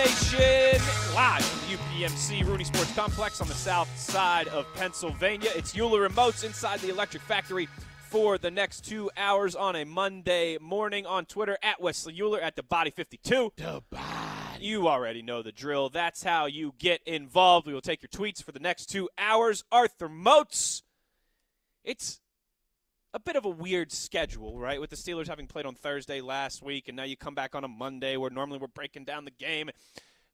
Nation, live from the UPMC Rooney Sports Complex on the south side of Pennsylvania. It's Uhler and Moats inside the Electric Factory for the next two hours on a Monday morning on Twitter at Wesley Uhler at the Body 52. The body. You already know the drill. That's how you get involved. We will take your tweets for the next two hours. Arthur Moats. It's a bit of a weird schedule, right? With the Steelers having played on Thursday last week, and now you come back on a Monday where normally we're breaking down the game.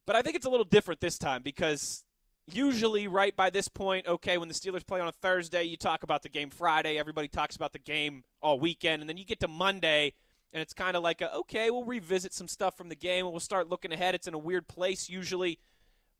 But I think it's a little different this time because usually, right by this point, okay, when the Steelers play on a Thursday, you talk about the game Friday. Everybody talks about the game all weekend. And then you get to Monday, and it's kind of like, a, okay, we'll revisit some stuff from the game and we'll start looking ahead. It's in a weird place usually.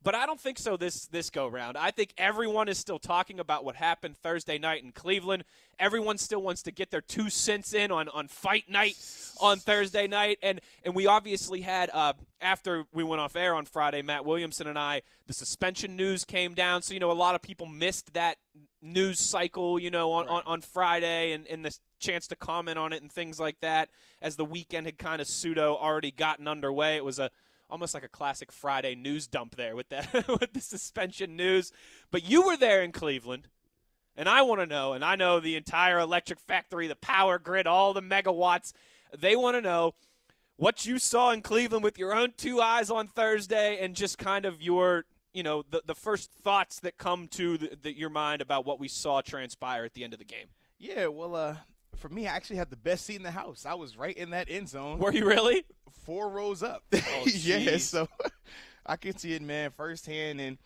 But I don't think so this this go round. I think everyone is still talking about what happened Thursday night in Cleveland. Everyone still wants to get their two cents in on, on fight night on Thursday night. And and we obviously had uh, after we went off air on Friday, Matt Williamson and I, the suspension news came down. So, you know, a lot of people missed that news cycle, you know, on, Right. on, on Friday and, and the chance to comment on it and things like that as the weekend had kind of pseudo already gotten underway. It was a almost like a classic Friday news dump there with that with the suspension news. But you were there in Cleveland, and I want to know, and I know the entire electric factory, the power grid, all the megawatts. They want to know what you saw in Cleveland with your own two eyes on Thursday, and just kind of your, you know, the the first thoughts that come to the, the, your mind about what we saw transpire at the end of the game. Yeah, well, uh, for me, I actually had the best seat in the house. I was right in that end zone, Were you really? four rows up. Oh, yeah, so I can see it, man, firsthand. And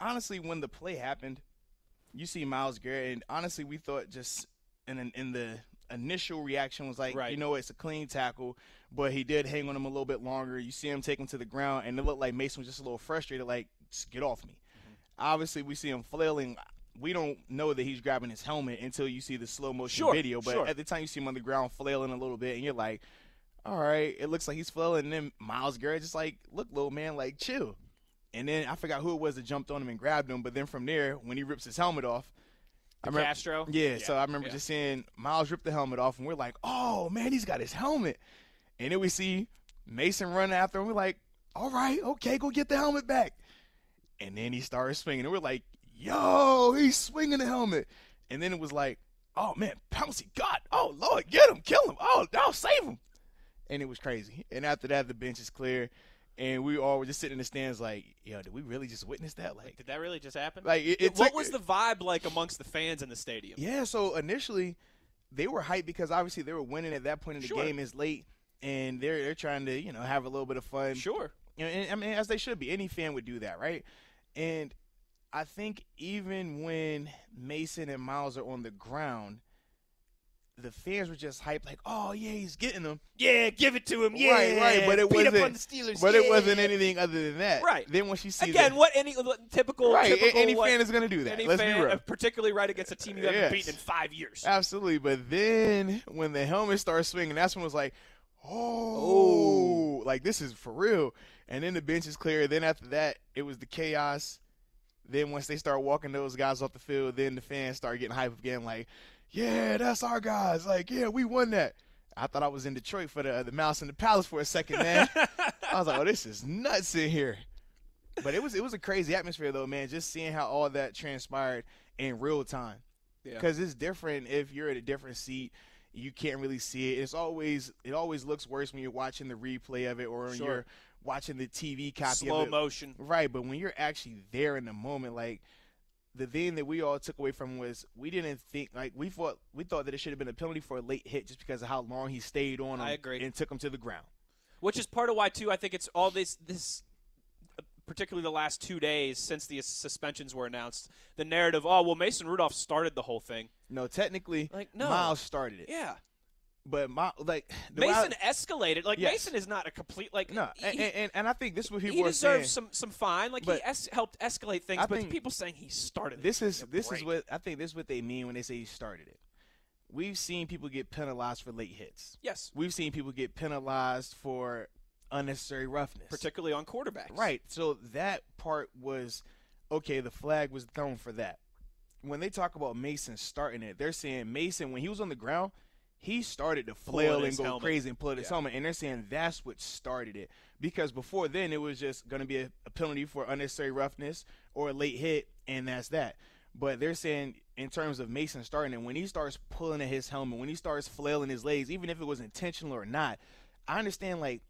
honestly, when the play happened, you see Myles Garrett, and honestly, we thought just in in, the initial reaction was like, Right. you know, it's a clean tackle, but he did hang on him a little bit longer. You see him take him to the ground, and it looked like Mason was just a little frustrated, like, just get off me. Mm-hmm. Obviously, we see him flailing. We don't know that he's grabbing his helmet until you see the slow motion Sure, video. But sure. at the time, you see him on the ground flailing a little bit, and you're like, all right, it looks like he's flailing. And then Myles Garrett just like, look, little man, like, chill. And then I forgot who it was that jumped on him and grabbed him. But then from there, when he rips his helmet off, I remember, Castro? yeah, so I remember yeah. just seeing Myles rip the helmet off, and we're like, oh man, he's got his helmet. And then we see Mason run after him. We're like, all right, okay, go get the helmet back. And then he started swinging, and we're like, yo, he's swinging the helmet. And then it was like, oh man, Pouncey, God, oh Lord, get him, kill him, oh, no, save him. And it was crazy. And after that, the bench is clear, and we all were just sitting in the stands like, yo, did we really just witness that? Like, Did that really just happen? like it, it what took- was the vibe like amongst the fans in the stadium? yeah, so initially they were hyped because obviously they were winning at that point in the Sure. game. It's late, and they're they're trying to you know have a little bit of fun. Sure. You know, and, I mean as they should be. Any fan would do that, right? And I think even when Mason and Myles are on the ground, the fans were just hyped, like, "Oh yeah, he's getting them." Yeah, give it to him. Yeah, right, right. But it Beat wasn't. up on the Steelers. but it wasn't anything other than that. Right. Then when she see Again, what any typical right, typical, any what- fan is gonna do that. any Let's fan, be real. uh, particularly right against a team you haven't Yes. beaten in five years. Absolutely, but then when the helmet starts swinging, that's when it was like, oh, like this is for real. And then the bench is clear. Then after that, it was the chaos. Then once they start walking those guys off the field, then the fans start getting hype again. Like, yeah, that's our guys. Like, yeah, we won that. I thought I was in Detroit for the uh, the Malice at the Palace for a second, man. I was like, oh, this is nuts in here. But it was it was a crazy atmosphere though, man. Just seeing how all that transpired in real time Yeah. because it's different if you're at a different seat you can't really see it it's always it always looks worse when you're watching the replay of it or when Sure. you're watching the tv copy Slow of it motion. right but when you're actually there in the moment like the thing that we all took away from was we didn't think like we thought we thought that it should have been a penalty for a late hit just because of how long he stayed on him I agree. and took him to the ground which is part of why too. I think it's all this this. Uh, particularly the last two days since the suspensions were announced, the narrative, oh well, Mason Rudolph started the whole thing. no technically Like, no. miles started it Yeah, but my like way I- Mason escalated. Like Yes. Mason is not a complete like. no he, and, and, and i think this is what people he are saying deserves some some fine. Like he es- helped escalate things, I but people saying he started. this is give me a this is what I think this is what they mean when they say he started it. We've seen people get penalized for late hits. Yes, We've seen people get penalized for unnecessary roughness. particularly on quarterbacks. Right. So that part was okay, the flag was thrown for that. When they talk about Mason starting it, they're saying Mason when he was on the ground, he started to flail and go helmet. crazy and pull at his Yeah. helmet, and they're saying that's what started it. Because before then, it was just going to be a, a penalty for unnecessary roughness or a late hit, and that's that. But they're saying in terms of Mason starting it, when he starts pulling at his helmet, when he starts flailing his legs, even if it was intentional or not, I understand like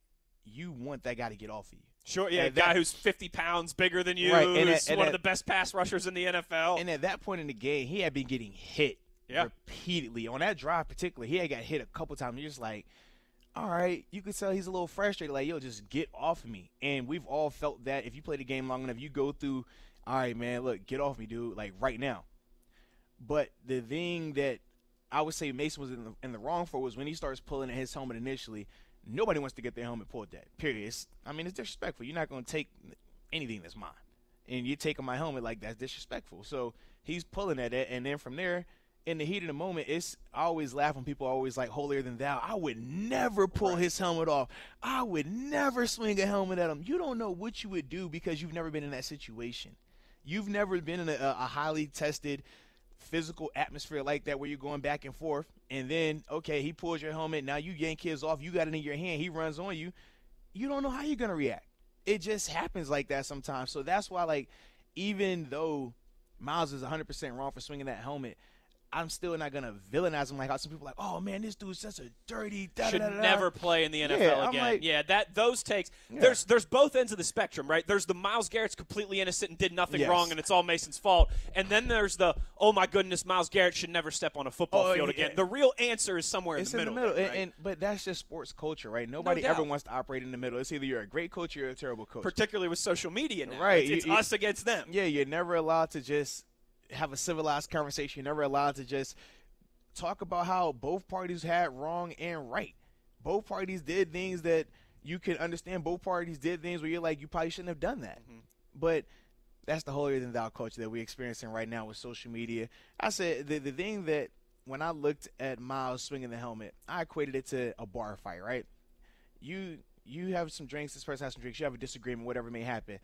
you want that guy to get off of you. Sure, yeah, a guy that- who's 50 pounds bigger than you, Right, and who's at- one of the best pass rushers in the NFL. And at that point in the game, he had been getting hit Yeah. repeatedly. On that drive, particularly, he had got hit a couple times. You're just like, all right, you could tell he's a little frustrated. Like, yo, just get off me. And we've all felt that. If you play the game long enough, you go through, all right, man, look, get off me, dude, like right now. But the thing that I would say Mason was in the, in the wrong for was when he starts pulling at his helmet initially. Nobody wants to get their helmet pulled at. Period. It's, I mean, it's disrespectful. You're not going to take anything that's mine, and you're taking my helmet like that's disrespectful. So he's pulling at it, and then from there, in the heat of the moment, it's I always laugh when people are always like holier than thou. I would never pull his helmet off. I would never swing a helmet at him. You don't know what you would do because you've never been in that situation. You've never been in a, a highly tested physical atmosphere like that where you're going back and forth and then okay he pulls your helmet now you yank his off you got it in your hand he runs on you you don't know how you're gonna react it just happens like that sometimes so that's why like even though miles is 100% wrong for swinging that helmet i'm still not gonna villainize him like how some people are like oh man this dude's such a dirty da, Should da, da, da." never play in the NFL Yeah, again. like- yeah, that those takes. Yeah. There's there's both ends of the spectrum, right? There's the Myles Garrett's completely innocent and did nothing Yes. wrong, and it's all Mason's fault. And then there's the oh my goodness, Myles Garrett should never step on a football Oh, field yeah. again. The real answer is somewhere it's in the middle. and, right? and but that's just sports culture right nobody doubt. ever wants to operate in the middle it's either you're a great coach or you're a terrible coach particularly with social media now. Right, It's, it's you- us against them. Yeah, you're never allowed to just have a civilized conversation. You're never allowed to just talk about how both parties had wrong and right. Both parties did things that you can understand. Both parties did things where you're like, you probably shouldn't have done that. Mm-hmm. But that's the holier than thou culture that we're experiencing right now with social media. I said the the thing that when I looked at Myles swinging the helmet, I equated it to a bar fight. Right? You you have some drinks. This person has some drinks. You have a disagreement. Whatever may happen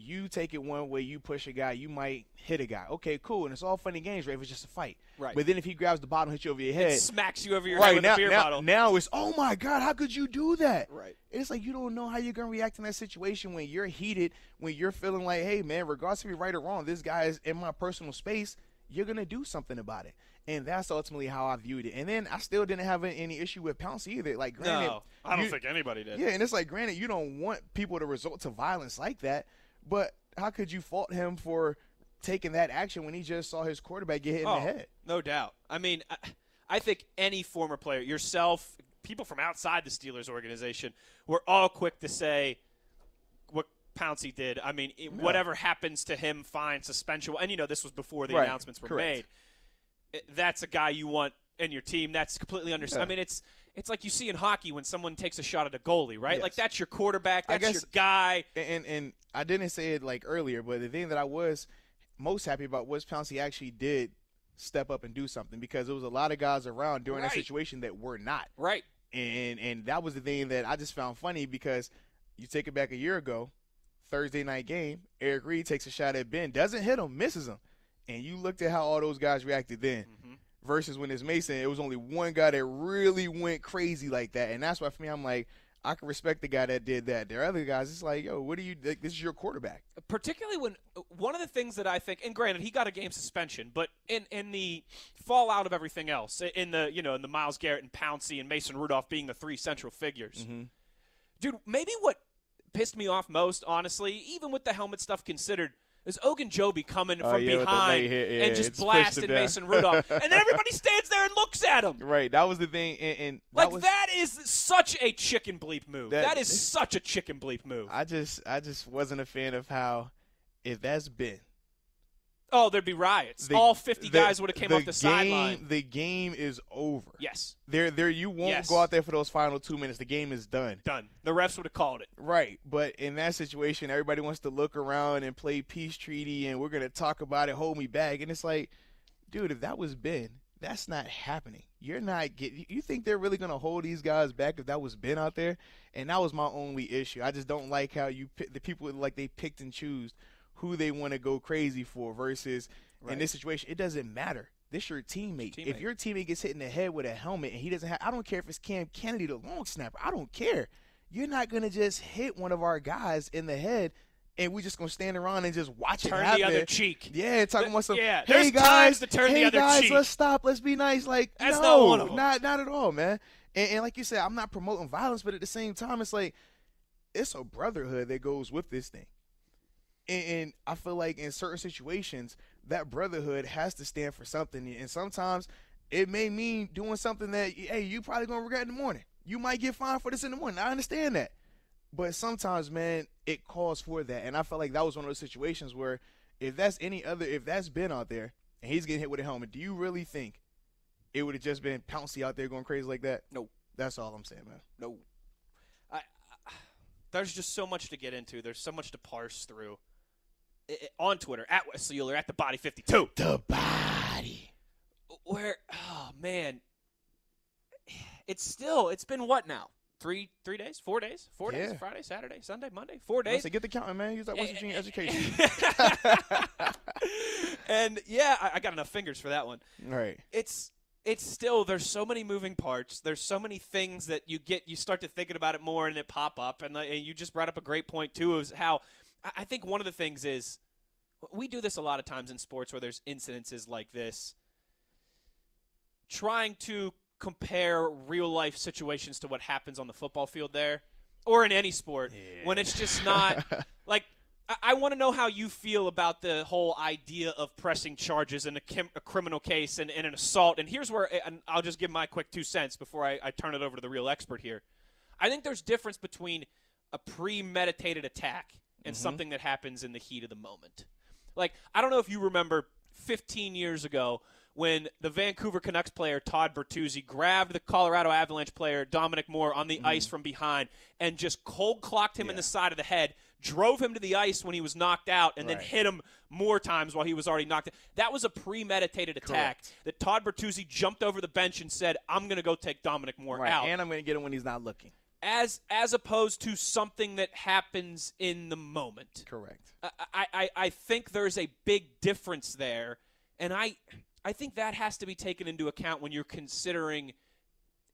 you take it one way, you push a guy, you might hit a guy. Okay, cool, and it's all funny games, right? If it's just a fight. Right. But then if he grabs the bottom, hits you over your head, Smacks you over your head with now, a beer now, bottle. now it's oh my god, how could you do that? Right. It's like you don't know how you're gonna react in that situation when you're heated, when you're feeling like, hey man, regardless if you're right or wrong, this guy is in my personal space. You're gonna do something about it, and that's ultimately how I viewed it. And then I still didn't have any issue with Pounce either. Like, granted, no, I don't you- think anybody did. yeah, and it's like, granted, you don't want people to resort to violence like that, but how could you fault him for taking that action when he just saw his quarterback get hit in Oh, the head? No doubt. I mean, I, I think any former player, yourself, people from outside the Steelers organization, were all quick to say what Pouncey did. I mean, it, whatever happens to him, fine, suspension. And you know, this was before the Right. announcements were Correct. made. That's a guy you want in your team. That's completely understood. I mean, it's it's like you see in hockey when someone takes a shot at a goalie, right? Yes. Like that's your quarterback. That's guess- your guy. And and I didn't say it like earlier, but the thing that I was most happy about was Pouncey actually did step up and do something because there was a lot of guys around during Right. that situation that were not. Right. And and that was the thing that I just found funny because you take it back a year ago, Thursday night game, Eric Reid takes a shot at Ben, doesn't hit him, misses him. And you looked at how all those guys reacted then. Mm-hmm. Versus when it's Mason, it was only one guy that really went crazy like that. And that's why for me I'm like, I can respect the guy that did that. There are other guys, it's like, yo, what are you like, this is your quarterback. particularly when one of the things that I think, and granted, he got a game suspension, but in in the fallout of everything else, in the you know in the Myles Garrett and Pouncey and Mason Rudolph being the three central figures, Mm-hmm. dude, maybe what pissed me off most, honestly, even with the helmet stuff considered. Is Ogunjobi coming Oh, from yeah, behind hit, yeah, and just blasting. Mason Rudolph, and then everybody stands there and looks at him Right. That was the thing and, and that like was, that is such a chicken bleep move. That- that is such a chicken bleep move. I just I just wasn't a fan of how if that's Ben oh, there'd be riots. the- All fifty the- guys would have came off the game, sideline. The game is over. Yes. There there you won't Yes. go out there for those final two minutes. The game is done. done. The refs would have called it. Right, but in that situation, everybody wants to look around and play peace treaty, and we're gonna talk about it, hold me back, and it's like, dude, if that was Ben, that's not happening. You're not getting. You think they're really gonna hold these guys back if that was Ben out there? And that was my only issue. I just don't like how you the people like they picked and choose who they want to go crazy for versus in this situation, it doesn't matter. This your teammate. Teammate. If your teammate gets hit in the head with a helmet and he doesn't have, I don't care if it's Cam Canaday, the long snapper. I don't care. You're not gonna just hit one of our guys in the head, and we just gonna stand around and just watch it happen. Turn the other cheek. Yeah, talking about some. Yeah, hey there's guys, times to turn the hey other guys, cheek." let's stop. Let's be nice. Like That's no, not one of 'em. not not at all, man. And, and like you said, I'm not promoting violence, but at the same time, it's like it's a brotherhood that goes with this thing. And, and I feel like in certain situations, that brotherhood has to stand for something. And sometimes it may mean doing something that, hey, you probably gonna regret in the morning. You might get fined for this in the morning. I understand that. But sometimes, man, it calls for that. And I felt like that was one of those situations where if that's any other, if that's been out there and he's getting hit with a helmet, do you really think it would have just Ben Pouncey out there going crazy like that? No. That's all I'm saying, man. No. I, I, there's just so much to get into. There's so much to parse through. On Twitter, at Wes Uhler, at the Body 52. The body. Where, oh, man. It's still, it's been what now? Three three days? Four days? Four days? Friday, Saturday, Sunday, Monday? Four days? said, get the counting, man. Use that West Virginia education. and yeah, I, I got enough fingers for that one. right. it's it's still there's so many moving parts there's so many things that you get you start to thinking about it more and it pop up and, and you just brought up a great point too is how I- think one of the things is we do this a lot of times in sports where there's incidences like this trying to compare real life situations to what happens on the football field there or in any sport when it's just not like I, I want to know how you feel about the whole idea of pressing charges in a, kim- a criminal case and, and an assault. And here's where and I'll just give my quick two cents before I, I turn it over to the real expert here. I think there's difference between a premeditated attack and mm-hmm. something that happens in the heat of the moment. Like I don't know if you remember 15 years ago when the Vancouver Canucks player Todd Bertuzzi grabbed the Colorado Avalanche player Dominic Moore on the mm-hmm. ice from behind and just cold clocked him in the side of the head, drove him to the ice when he was knocked out, and then hit him more times while he was already knocked out. That was a premeditated attack Correct. that Todd Bertuzzi jumped over the bench and said, "I'm going to go take Dominic Moore Right. out." And I'm going to get him when he's not looking. As as opposed to something that happens in the moment. Correct. I, I, I- think there's a big difference there, and I I think that has to be taken into account when you're considering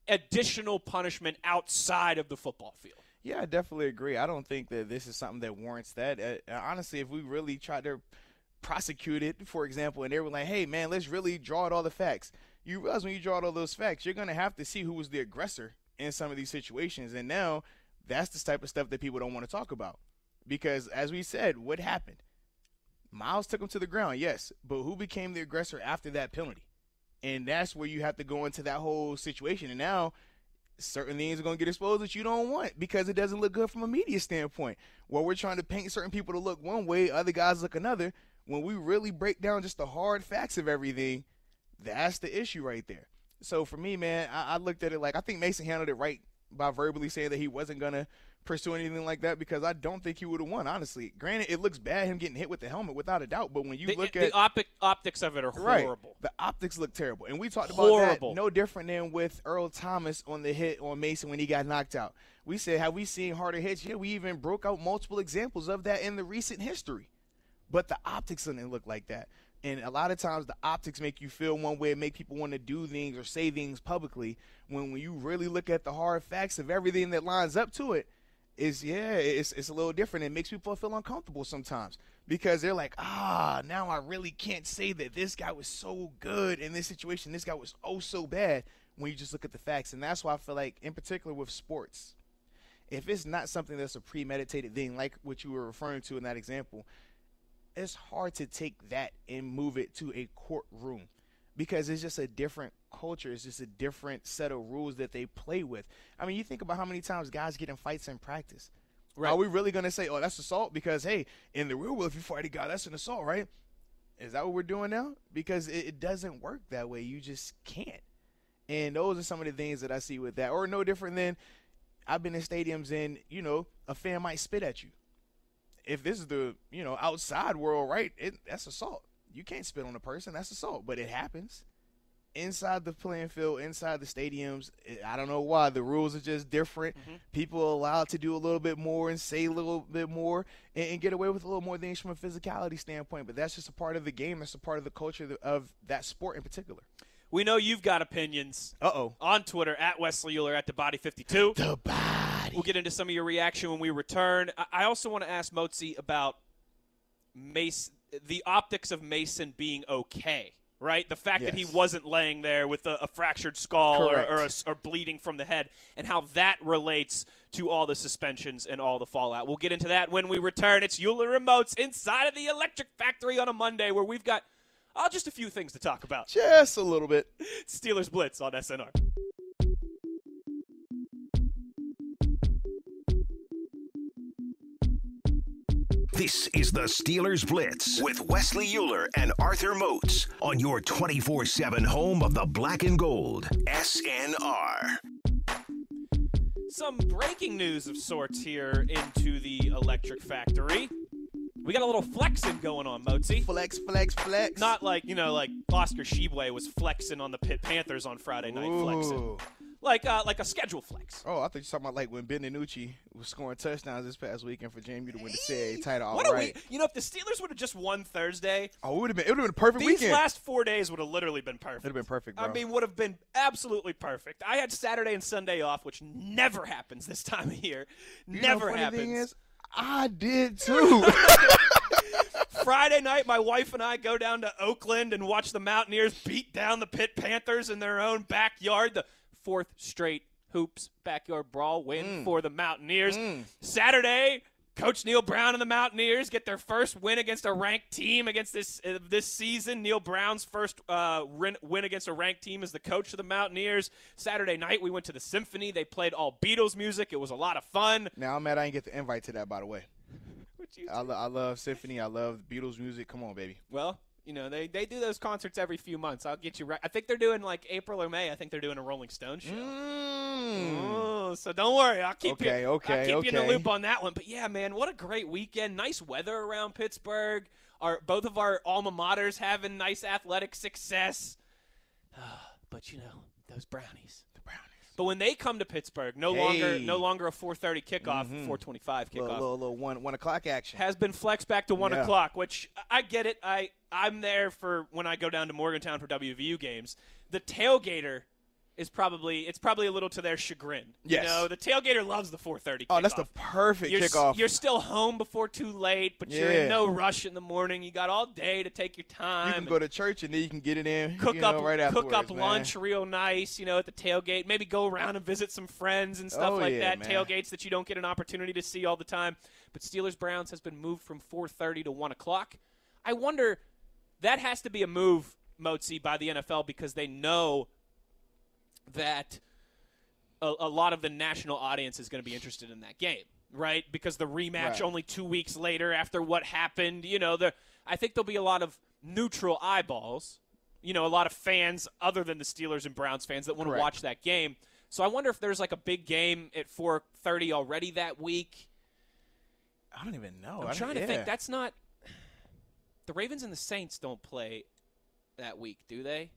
additional punishment outside of the football field. Yeah, I definitely agree. I don't think that this is something that warrants that. Uh, honestly, if we really tried to prosecute it, for example, and they were like, "Hey, man, let's really draw out all the facts," you realize when you draw out all those facts, you're going to have to see who was the aggressor in some of these situations. And now, that's the type of stuff that people don't want to talk about because, as we said, what happened? Myles took him to the ground, yes, but who became the aggressor after that penalty? And that's where you have to go into that whole situation. And now certain things are going to get exposed that you don't want because it doesn't look good from a media standpoint. Where we're trying to paint certain people to look one way, other guys look another. When we really break down just the hard facts of everything, that's the issue right there. So for me, man, I, I looked at it like I think Mason handled it right by verbally saying that he wasn't going to pursue anything like that because I don't think he would have won, honestly. Granted, it looks bad him getting hit with the helmet without a doubt, but when you The, look the at optic, optics of it are Right. horrible. The optics look terrible. And we talked Horrible. about that no different than with Earl Thomas on the hit on Mason when he got knocked out. We said, have we seen harder hits? Yeah, we even broke out multiple examples of that in the recent history. But the optics didn't look like that. And a lot of times the optics make you feel one way make people want to do things or say things publicly. When when you really look at the hard facts of everything that lines up to it, is yeah, it's it's a little different. It makes people feel uncomfortable sometimes because they're like, ah, now I really can't say that this guy was so good in this situation. This guy was oh so bad when you just look at the facts, and that's why I feel like, in particular with sports, if it's not something that's a premeditated thing, like what you were referring to in that example, it's hard to take that and move it to a courtroom because it's just a different culture. It's just a different set of rules that they play with. I mean, you think about how many times guys get in fights in practice. Right. Are we really going to say, oh, that's assault? Because, hey, in the real world, if you fight a guy, that's an assault, right? Is that what we're doing now? Because it, it doesn't work that way. You just can't. And those are some of the things that I see with that. Or no different than I've been in stadiums and, you know, a fan might spit at you. If this is the, you know, outside world, right, it, that's assault. You can't spit on a person. That's assault. But it happens. inside the playing field, inside the stadiums, I don't know why the rules are just different. Mm-hmm. People are allowed to do a little bit more and say a little bit more and, and get away with a little more things from a physicality standpoint. But that's just a part of the game. That's a part of the culture of, that sport in particular. We know you've got opinions. Uh oh. On Twitter at Wesley Uhler at the Body 52. The body. We'll get into some of your reaction when we return. I- I also want to ask Motzi about Mason, the optics of Mason being okay, right? The fact that he wasn't laying there with a, a fractured skull or, or, a or bleeding from the head, and how that relates to all the suspensions and all the fallout. We'll get into that when we return. It's Uhler Remotes inside of the Electric Factory on a Monday, where we've got uh, just a few things to talk about. Just a little bit. Steelers Blitz on SNR. This is the Steelers Blitz with Wesley Uhler and Arthur Moats on your 24 7 home of the black and gold. SNR. Some breaking news of sorts here into the Electric Factory. We got a little flexing going on, Mozi. Flex, flex, flex. Not like, you know, like Oscar Tshiebwe was flexing on the Pitt Panthers on Friday night flexing. Like uh, like a schedule flex. Oh, I thought you were talking about like when Ben DiNucci was scoring touchdowns this past weekend for JMU to win the CAA title. What All right. week. You know, if the Steelers would have just won Thursday, Oh, it would have been. It would have been a perfect these weekend. last four days would have literally been perfect. It'd have been perfect, bro. I mean, would have been absolutely perfect. I had Saturday and Sunday off, which never happens this time of year. You know, never funny happens. Thing is, I did too. Friday night, my wife and I go down to Oakland and watch the Mountaineers beat down the Pitt Panthers in their own backyard. The fourth straight hoops backyard brawl win for the Mountaineers. Saturday, Coach Neal Brown and the Mountaineers get their first win against a ranked team against this uh, this season. Neal Brown's first uh, win, win against a ranked team as the coach of the Mountaineers. Saturday night, we went to the Symphony. They played all Beatles music. It was a lot of fun. now I'm mad I didn't get the invite to that. By the way, you I, lo- I love symphony. I love Beatles music. Come on, baby. Well, you know, they, they do those concerts every few months. I'll get you right. I think they're doing like April or May. I think they're doing a Rolling Stone show. Mm. Oh, so don't worry. I'll keep Okay, you. okay, I'll keep you in the loop on that one. But yeah, man, what a great weekend. Nice weather around Pittsburgh. Our both of our alma maters having nice athletic success. but you know, those brownies. The Brownies. But when they come to Pittsburgh, no Hey. longer no longer a 4:30 kickoff, mm-hmm. 4:25 kickoff Little, little, little one, one o'clock action. has been flexed back to one Yeah. o'clock, which I get it. I I'm there for when I go down to Morgantown for WVU games. The tailgater is probably it's probably a little to their chagrin. Yes. You know, the tailgater loves the 4:30. oh, that's the perfect You're, kickoff. you're still home before too late, but you're in no rush in the morning. You got all day to take your time. you can go to church and then you can get it in. cook you know, up right cook up man. lunch real nice, you know, at the tailgate. Maybe go around and visit some friends and stuff Oh, like yeah, that. man. Tailgates that you don't get an opportunity to see all the time. But Steelers Browns has been moved from 4:30 to 1 o'clock. I wonder that has to be a move, Mozi, by the NFL because they know that a, a lot of the national audience is going to be interested in that game, right? Because the rematch Right. only two weeks later after what happened, you know, the I think there'll be a lot of neutral eyeballs, you know, a lot of fans other than the Steelers and Browns fans that want to watch that game. So I wonder if there's like a big game at 4:30 already that week. I don't even know. I'm trying to yeah. think. That's not the Ravens and the Saints don't play that week, do they?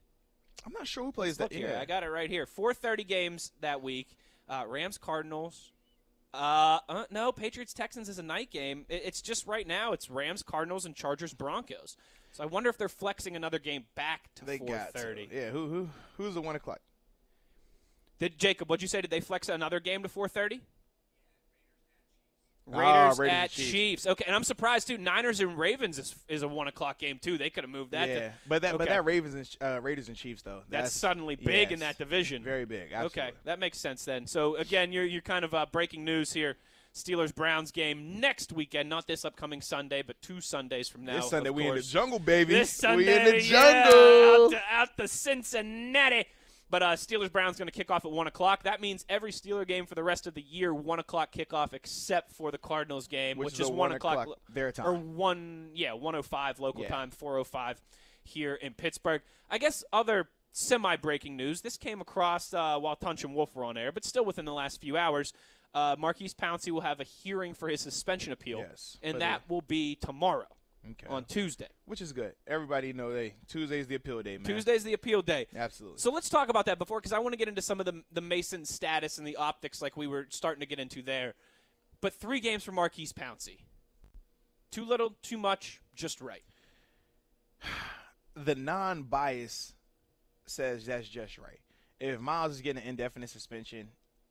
I'm not sure who plays that. here. I got it right here. 4:30 games that week. Uh, Rams, Cardinals. Uh, uh, no, Patriots, Texans is a night game. It- it's just right now. It's Rams, Cardinals, and Chargers, Broncos. So I wonder if they're flexing another game back to They got 4:30. to. Yeah. Who who who's the one o'clock? Did Jacob? What'd you say? Did they flex another game to 4:30? Ah, Raiders, Raiders at Chiefs. Chiefs. Okay, and I'm surprised too. Niners and Ravens is, is a one o'clock game too. They could have moved that. yeah. to, but that but that Ravens and uh, Raiders and Chiefs though. that's, suddenly big in that division. Very big. Absolutely. Okay, that makes sense then. So again, you're you're kind of uh, breaking news here. Steelers Browns game next weekend, not this upcoming Sunday, but two Sundays from now. This Sunday we in the jungle, baby. This Sunday, we in the yeah, jungle. out, to, out to Cincinnati. But uh, Steelers Browns going to kick off at one o'clock. That means every Steeler game for the rest of the year one o'clock kickoff, except for the Cardinals game, Which which, is is one 1 o'clock, o'clock their time. or one yeah one o five local Yeah. time, four o five here in Pittsburgh. I guess other semi breaking news. This came across uh, while Tunch and Wolf were on air, but still within the last few hours. Uh, Maurkice Pouncey will have a hearing for his suspension appeal, Yes, and that will be tomorrow. Okay. on Tuesday. Which is good. Everybody know they Tuesday's the appeal day, man. Tuesday's the appeal day. Absolutely. So let's talk about that before, because I want to get into some of the the Mason status and the optics, like we were starting to get into there. But three games for Maurkice Pouncey. Too little, too much, just right. the non-bias says that's just right. If Myles is getting an indefinite suspension,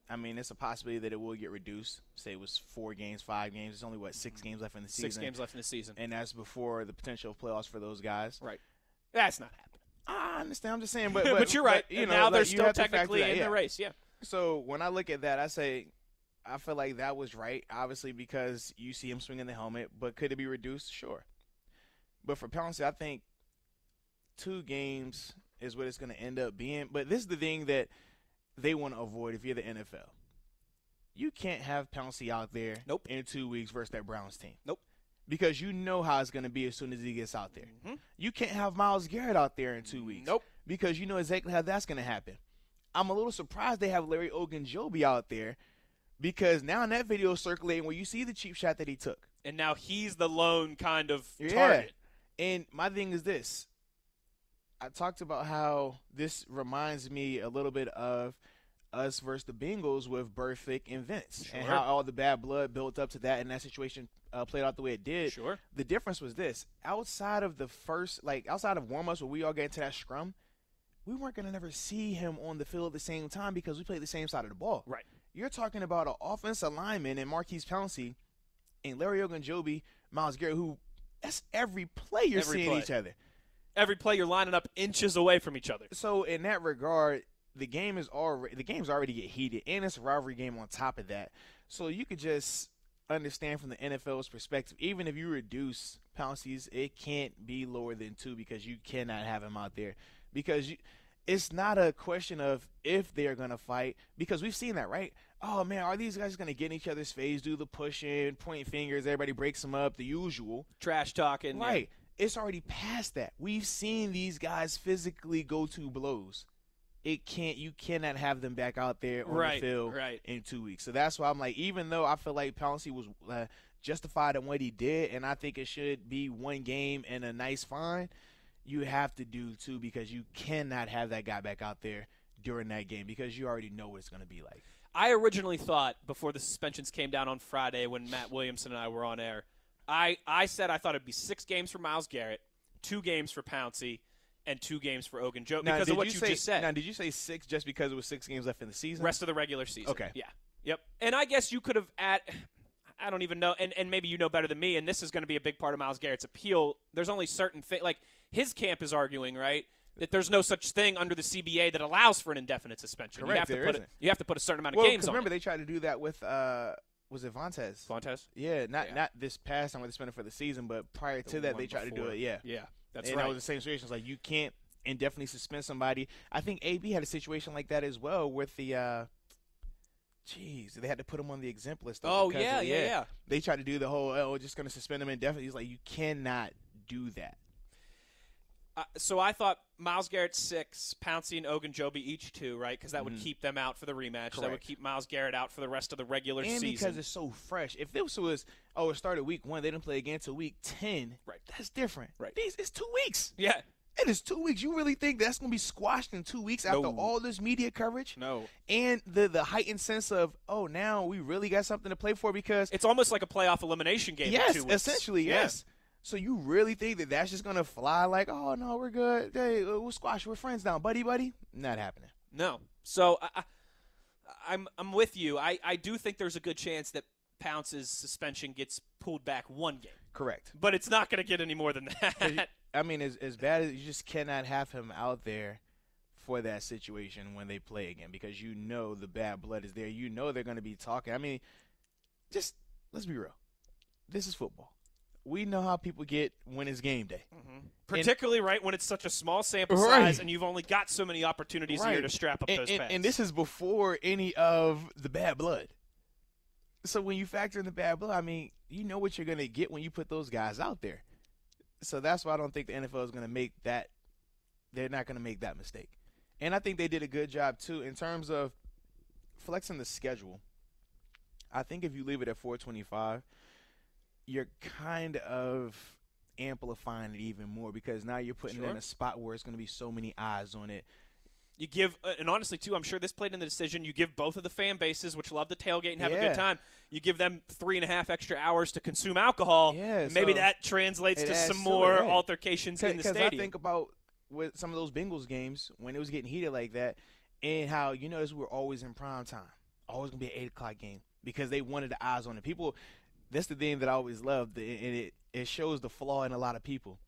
I mean, it's a possibility that it will get reduced. Say it was four games, five games. It's only what six mm-hmm. games left in the season. Six games left in the season. and that's before the potential of playoffs for those guys. Right. That's not happening. I understand. I'm just saying, but But, but, you're right. you and know, now they're still have to factor technically in yeah. the race. Yeah. So when I look at that, I say, I feel like that was right. Obviously, because you see him swinging the helmet, but could it be reduced? Sure. But for Pouncey, I think two games is what it's going to end up being. But this is the thing that they want to avoid if you're the NFL. You can't have Pouncey out there Nope. in two weeks versus that Browns team. Nope. Because you know how it's going to be as soon as he gets out there. Mhm. You can't have Myles Garrett out there in two weeks. Nope. Because you know exactly how that's going to happen. I'm a little surprised they have Larry Ogunjobi out there because now in that video circulating where you see the cheap shot that he took. And now he's the lone kind of Yeah. target. And my thing is this. I talked about how this reminds me a little bit of us versus the Bengals with Burfict and Vince, and how all the bad blood built up to that, and that situation uh, played out the way it did. Sure. The difference was this: outside of the first, like outside of warm-ups, where we all get into that scrum, we weren't gonna never see him on the field at the same time because we played the same side of the ball. Right. You're talking about an offensive lineman and Maurkice Pouncey and Larry Ogunjobi, Myles Garrett, who that's every play you're Every seeing play. each other. Every play you're lining up inches away from each other. So in that regard, the game is already the game's already get heated, and it's a rivalry game on top of that. So you could just understand from the NFL's perspective, even if you reduce Pouncey's, it can't be lower than two because you cannot have him out there because you. It's not a question of if they're gonna fight because we've seen that, right? Oh man, are these guys gonna get in each other's face, do the pushing, point fingers, everybody breaks them up, the usual. Trash talking. yeah. It's already past that. We've seen these guys physically go to blows. It can't. You cannot have them back out there on Right, the field right. in two weeks. So that's why I'm like, even though I feel like Pouncey was uh, justified in what he did, and I think it should be one game and a nice fine, you have to do two because you cannot have that guy back out there during that game because you already know what it's going to be like. I originally thought before the suspensions came down on Friday when Matt Williamson and I were on air, I, I said I thought it'd be six games for Myles Garrett, two games for Pouncey, and two games for Ogunjobi Now, because of what you, you, say, just said. Now, did you say six just because it was six games left in the season? rest of the regular season. Okay. Yeah. Yep. And I guess you could have at I don't even know and, and maybe you know better than me and this is going to be a big part of Myles Garrett's appeal. There's only certain things like his camp is arguing, right? That there's no such thing under the CBA that allows for an indefinite suspension. you Correct, have to there put a, you have to put a certain amount of games on. remember they tried to do that with uh, was it Vontaze? Fontes? Yeah, not Yeah. not this past time where they spent it for the season, but prior to that they tried to do it. Yeah, Yeah. That's and right. that was the same situation. It's like you can't indefinitely suspend somebody. I think AB had a situation like that as well with the. uh Jeez, they had to put him on the exempt list. Oh yeah, of- yeah, yeah. They tried to do the whole, oh, we're just going to suspend him indefinitely. He's like, you cannot do that. Uh, so I thought Myles Garrett six, Pouncey and Ogunjobi each two, right? Because that would Mhm. keep them out for the rematch. That would keep Myles Garrett out for the rest of the regular and season. because it's so fresh. If this was, oh, it started week one, they didn't play again until week ten. Right. That's different. Right. These it's two weeks. yeah. It is two weeks. You really think that's going to be squashed in two weeks after No. all this media coverage? No. and the the heightened sense of oh now we really got something to play for because It's almost like a playoff elimination game. in yes two weeks. essentially Yeah. So you really think that that's just gonna fly like oh no we're good. Hey uh, we'll squash we're friends now buddy buddy? Not happening. No. So I, I, I'm I'm with you. I, I do think there's a good chance that Pounce's suspension gets pulled back one game, correct. But it's not going to get any more than that. I mean as as bad as you just cannot have him out there for that situation when they play again because you know the bad blood is there. You know they're gonna be talking. I mean just let's be real. This is football we know how people get when it's game day mm-hmm. Particularly right when it's such a small sample Right. size and you've only got so many opportunities here Right. to strap up and, those and- and this is before any of the bad blood. So when you factor in the bad blood, I mean, you know what you're going to get when you put those guys out there. So that's why I don't think the NFL is going to make that. They're not going to make that mistake. And I think they did a good job too in terms of flexing the schedule. I think if you leave it at 425, you're kind of amplifying it even more because now you're putting it in a spot where it's going to be so many eyes on it. You give, uh, and honestly, too, I'm sure this played in the decision. You give both of the fan bases, which love to tailgate and have a good time, you give them three and a half extra hours to consume alcohol. Yeah, maybe so that translates to some more it, yeah. altercations in the stadium. I think about with some of those Bengals games when it was getting heated like that, and how you notice we're always in prime time, always gonna be an eight o'clock game because they wanted the eyes on it. People, that's the thing that I always loved, and it it shows the flaw in a lot of people.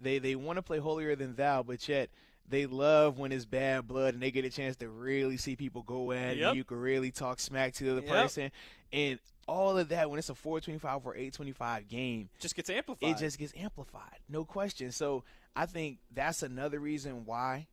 They they want to play holier than thou, but yet they love when it's bad blood and they get a chance to really see people go at it. Yep. You can really talk smack to the other Yep. person, and all of that when it's a 425 or 825 game just gets amplified. it just gets amplified, no question. So I think that's another reason why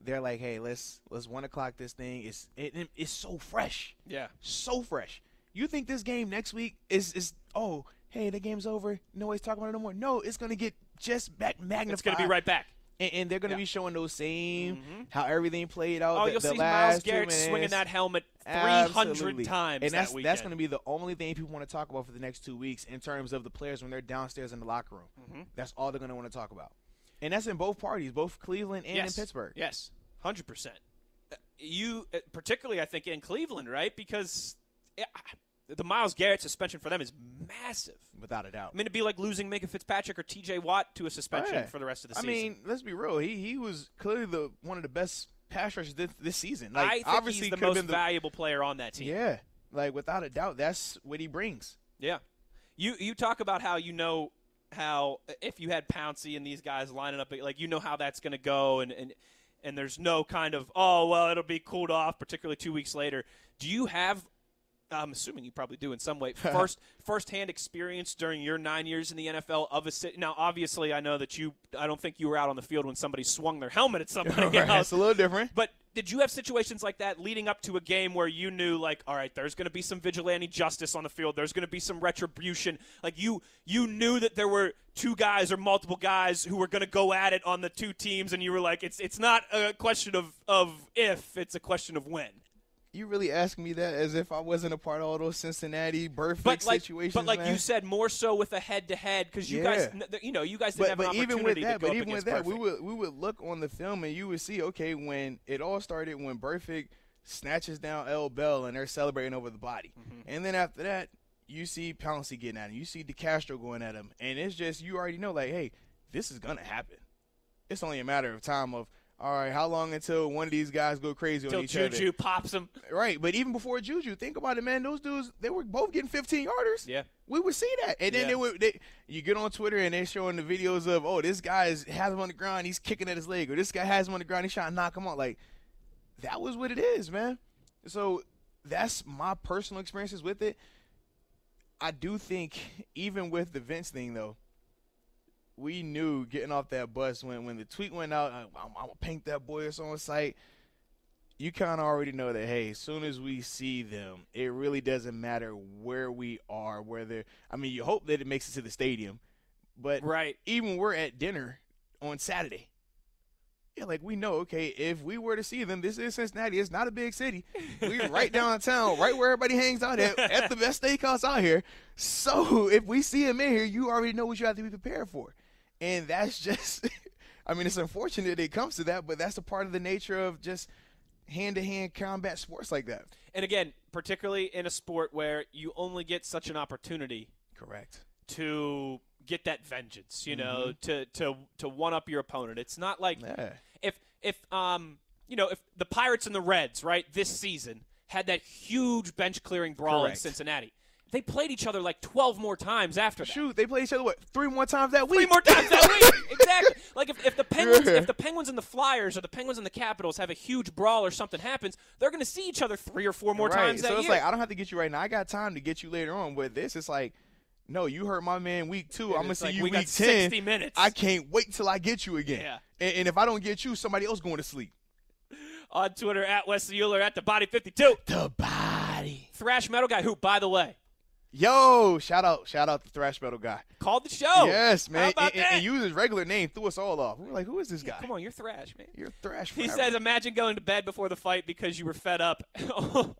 they're like, hey, let's let's one o'clock this thing. It's it, it- it's so fresh, yeah. so fresh. You think this game next week is is oh hey the game's over, nobody's talking about it no more. No, it's gonna get just back magnified. It's going to be right back. and, and they're gonna Yeah. be showing those same Mhm. how everything played out. Oh, the, you'll the see Myles Garrett swinging that helmet 300 Absolutely. times and that's that that's going to be the only thing people want to talk about for the next two weeks in terms of the players when they're downstairs in the locker room. Mhm. That's all they're going to want to talk about, and that's in both parties, both Cleveland and yes. in Pittsburgh. Yes, hundred percent. You, uh, particularly, I think in Cleveland, right? Because yeah, the Myles Garrett suspension for them is massive. without a doubt. I mean, it'd be like losing Minkah Fitzpatrick or T.J. Watt to a suspension for the rest of the I season. I mean, let's be real. He he was clearly the one of the best pass rushers this, this season. I Like think obviously he's the most the valuable player on that team. yeah. Like without a doubt, that's what he brings. Yeah. You you talk about how you know how if you had Pouncey and these guys lining up like you know how that's going to go and and and there's no kind of oh well it'll be cooled off particularly 2 weeks later. Do you have I'm assuming you probably do in some way. First, first-hand experience during your nine years in the NFL of a city. Now, obviously, I know that you. I don't think you were out on the field when somebody swung their helmet at somebody Right, else. It's a little different. But did you have situations like that leading up to a game where you knew, like, all right, there's going to be some vigilante justice on the field. There's going to be some retribution. Like you, you knew that there were two guys or multiple guys who were going to go at it on the two teams, and you were like, it's it's not a question of of if, it's a question of when. You really asking me that as if I wasn't a part of all those Cincinnati birth But like, situations, but like man. you said, more so with a head to head because you Yeah. guys, you know, you guys didn't but, have but even with that, but even with that, we would we would look on the film and you would see, okay, when it all started, when Burfict snatches down L Bell and they're celebrating over the body, Mm-hmm. and then after that, you see Pouncey getting at him, you see DeCastro going at him, and it's just you already know, like, hey, this is gonna happen. It's only a matter of time of. All right, how long until one of these guys go crazy on each Juju other? Juju pops him. Right, but even before Juju, think about it, man. Those dudes, they were both getting 15 yarders. Yeah. We would see that, and then Yeah. they would. They, you get on Twitter and they're showing the videos of, oh, this guy is, has him on the ground, he's kicking at his leg, or this guy has him on the ground, he's trying to knock him out. Like that was what it is, man. So that's my personal experiences with it. I do think, even with the Vince thing, though, we knew getting off that bus when when the tweet went out, uh, I, am gonna paint that boy it's on site. You kind of already know that. Hey, as soon as we see them, it really doesn't matter where we are. Whether I mean, you hope that it makes it to the stadium, but Right. even we're at dinner on Saturday. Yeah, like we know, okay, if we were to see them, this is Cincinnati. It's not a big city. We're right downtown, right where everybody hangs out at, at the best steakhouse out here. So if we see them in here, you already know what you have to be prepared for. And that's just, I mean, it's unfortunate it comes to that, but that's a part of the nature of just hand to hand combat sports like that. And again, particularly in a sport where you only get such an opportunity Correct. to get that vengeance, you know, to to to one up your opponent. It's not like Yeah. if if um you know if the Pirates and the Reds right this season had that huge bench clearing brawl Correct. in Cincinnati, they played each other like twelve more times after that. Shoot, they played each other, what, three more times that week? Three more times that week, exactly. Like if, if the Penguins, Yeah. if the Penguins and the Flyers or the Penguins and the Capitals have a huge brawl or something happens, they're going to see each other three or four more right. times so that it's year. like I don't have to get you right now. I got time to get you later on. With this, it's like, no, you hurt my man week two. I'm gonna see like you we got week ten. 60 minutes. I can't wait till I get you again. Yeah. And, and if I don't get you, somebody else going to sleep. On Twitter at Wesley Uhler at the Body 52. The body. Thrash metal guy who, by the way, Yo, shout out, shout out the Thrash Metal guy. called the show. yes, man. How about and, that? and used his regular name, threw us all off. We were like, who is this guy? Come on, you're Thrash, man. You're Thrash. He says, imagine going to bed before the fight because you were fed up. oh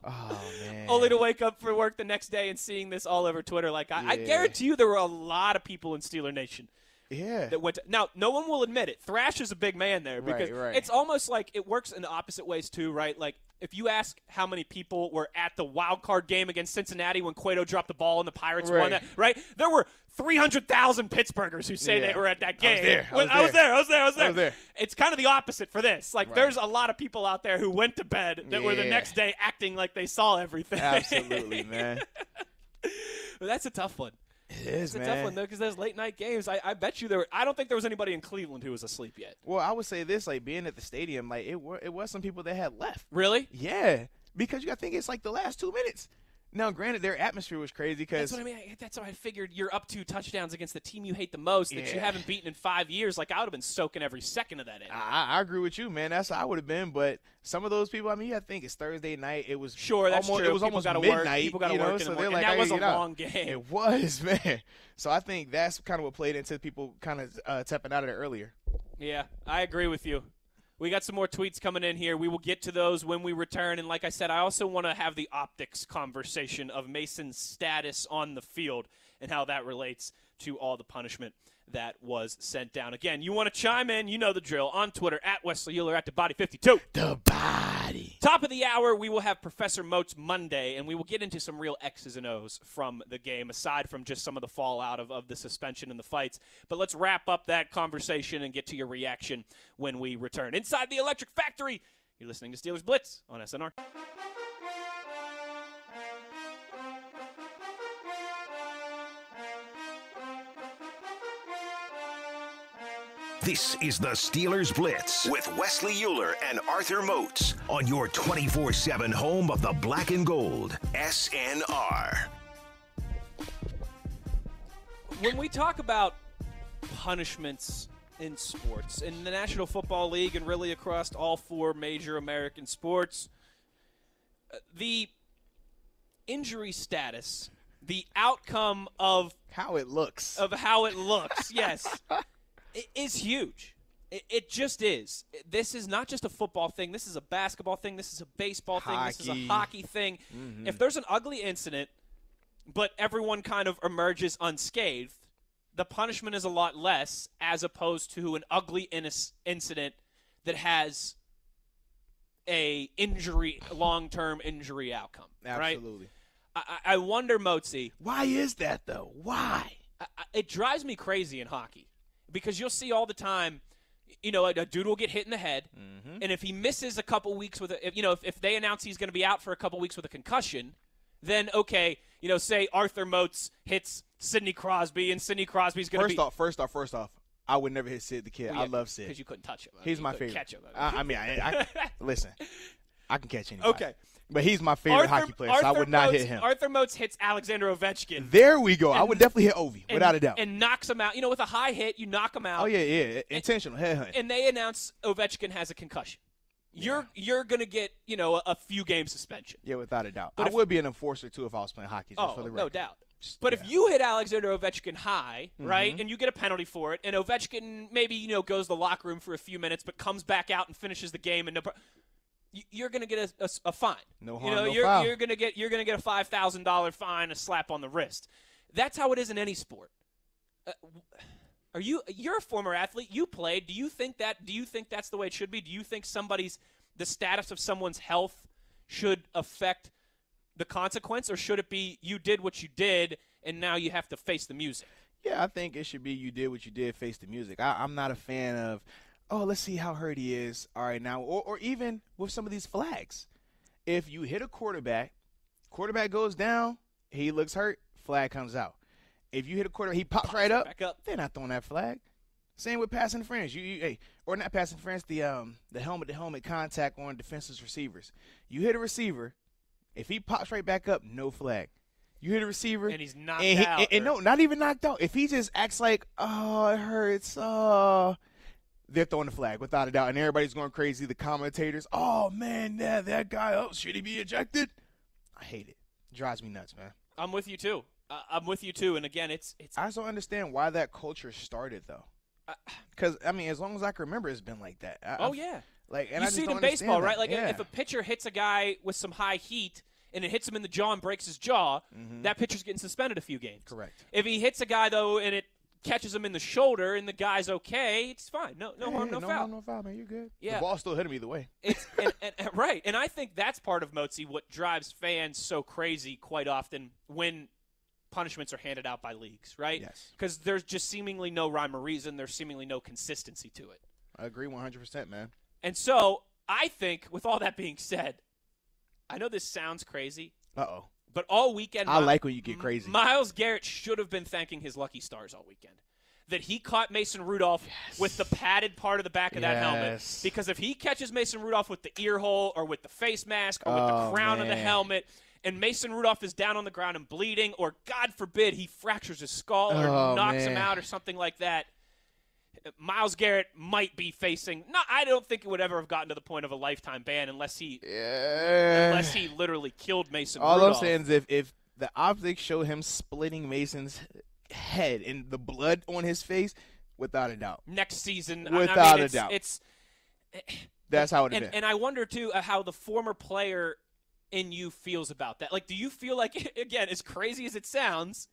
man. Only to wake up for work the next day and seeing this all over Twitter. Like, I, I guarantee you there were a lot of people in Steeler Nation Yeah. that went. To, now, no one will admit it. Thrash is a big man there because Right, right. it's almost like it works in the opposite ways too, right? Like if you ask how many people were at the wild card game against Cincinnati when Cueto dropped the ball and the Pirates won Right. that, right? There were 300,000 Pittsburghers who say Yeah. they were at that game. I was I was there. I was there. I was there. I was there. It's kind of the opposite for this. Like there's a lot of people out there who went to bed that were the next day acting like they saw everything. Absolutely, man. But that's a tough one. It is, It's a man. tough one though because those late night games. I, I bet you there. Were, I don't think there was anybody in Cleveland who was asleep yet. Well, I would say this, like being at the stadium, like it were, it was some people that had left. Really? Yeah, because you got to think it's like the last two minutes. Now, granted, their atmosphere was crazy because That's what I mean. I- That's what I figured. You're up two touchdowns against the team you hate the most that you haven't beaten in five years. Like I would have been soaking every second of that in. I, I agree with you, man. That's how I would have been. But some of those people, I mean, I think it's Thursday night. It was Sure, that's almost, true. It was People almost gotta work. midnight. People gotta you know, work in so they're like, And that was a get out." long game. It was, man. So I think that's kind of what played into people kind of uh, tapping out of it earlier. Yeah, I agree with you. We got some more tweets coming in here. We will get to those when we return. And like I said, I also want to have the optics conversation of Mason's status on the field and how that relates to all the punishment that was sent down. Again, you want to chime in, you know the drill. On Twitter, at Wesley Uhler, at the body 52. The body. Top of the hour, we will have Professor Moats Monday, and we will get into some real X's and O's from the game, aside from just some of the fallout of, of the suspension and the fights. But let's wrap up that conversation and get to your reaction when we return. Inside the Electric Factory, you're listening to Steelers Blitz on SNR. This is the Steelers Blitz with Wesley Uhler and Arthur Moats on your 24 7 home of the black and gold. SNR. when we talk about punishments in sports, in the National Football League and really across all four major American sports, uh, the injury status, the outcome of How it looks. of how it looks, yes, it is huge. It, it just is. This is not just a football thing. This is a basketball thing. This is a baseball thing. This is a Hockey. hockey thing. Mm-hmm. If there's an ugly incident, but everyone kind of emerges unscathed, the punishment is a lot less as opposed to an ugly incident that has a injury, long-term injury outcome. Absolutely. I, I I wonder, Motzi. Why is that though? Why? I- it drives me crazy in hockey because you'll see all the time. You know, a, a dude will get hit in the head, mm-hmm. and if he misses a couple weeks with a, if, you know, if, if they announce he's going to be out for a couple weeks with a concussion, then okay, you know, say Arthur Moats hits Sidney Crosby, and Sidney Crosby's going to First be off, first off, first off, I would never hit Sid the kid. I love Sid. because you couldn't touch him. He's You my favorite. Catch him. I, I mean, I, I listen. I can catch anybody. Okay. But he's my favorite hockey player, so I would not Moats- hit him. Arthur Moats hits Alexander Ovechkin. there we go. I would definitely hit Ovi, and, without a doubt. And knocks him out. You know, with a high hit, you knock him out. oh yeah, yeah, intentional headhunt. and they announce Ovechkin has a concussion. You're you're gonna get you know a, a few game suspension. yeah, without a doubt. But I if- would be an enforcer too if I was playing hockey. Just Oh, no doubt. But if you hit Alexander Ovechkin high, mm-hmm. right, and you get a penalty for it, and Ovechkin maybe you know goes to the locker room for a few minutes, but comes back out and finishes the game, and no, you- you're gonna get a fine. No you harm, know, no you're foul. you're gonna get you're gonna get a five thousand dollar fine, a slap on the wrist. That's how it is in any sport. Uh, are you you're a former athlete? You played. Do you think that? Do you think that's the way it should be? Do you think somebody's the status of someone's health should affect the consequence, or should it be you did what you did and now you have to face the music? Yeah, I think it should be you did what you did, face the music. I, I'm not a fan of, oh, let's see how hurt he is. All right, now, or, or even with some of these flags. If you hit a quarterback, quarterback goes down, he looks hurt, flag comes out. If you hit a quarterback, he pops right up, Back up. they're not throwing that flag. Same with passing interference. You, you hey, or not passing interference, the um the helmet to helmet contact on defenseless receivers. You hit a receiver, if he pops right back up, no flag. You hit a receiver And he's knocked and he- out, and- and no, not even knocked out. If he just acts like, oh, it hurts, oh, they're throwing the flag without a doubt, and everybody's going crazy. The commentators, oh man, that that guy, oh, should he be ejected? I hate it. Drives me nuts, man. I'm with you too. Uh, I'm with you too. And again, it's it's I just don't understand why that culture started though. Because I mean, as long as I can remember, it's been like that. I, oh I- yeah. like and you I see it in baseball, understand right? Like yeah. if a pitcher hits a guy with some high heat and it hits him in the jaw and breaks his jaw, that pitcher's getting suspended a few games. Mm-hmm. Correct. If he hits a guy though and it catches him in the shoulder and the guy's okay, it's fine. No, no Yeah, harm, yeah, no, no foul. harm, no foul, man. You're good. Yeah. The ball still hit him either way. It's and, and, and- right, and I think that's part of Motzi what drives fans so crazy quite often when punishments are handed out by leagues, right? Yes. Because there's just seemingly no rhyme or reason. There's seemingly no consistency to it. I agree 100%, man. And so I think, with all that being said, I know this sounds crazy, Uh oh. But all weekend I like when you get crazy. Myles Garrett should have been thanking his lucky stars all weekend. That he caught Mason Rudolph with the padded part of the back of that helmet. Because if he catches Mason Rudolph with the ear hole or with the face mask or with Oh, the crown of the helmet, and Mason Rudolph is down on the ground and bleeding, or God forbid he fractures his skull or Oh, knocks him out or something like that, Myles Garrett might be facing. Not, I don't think it would ever have gotten to the point of a lifetime ban unless he Yeah. unless he literally killed Mason All Rudolph. I'm saying is if, if the optics show him splitting Mason's head and the blood on his face, without a doubt. next season, I- I Without mean, a it's, doubt. it's That's how it and, is. and I wonder too how the former player in you feels about that. Like, do you feel like again, as crazy as it sounds,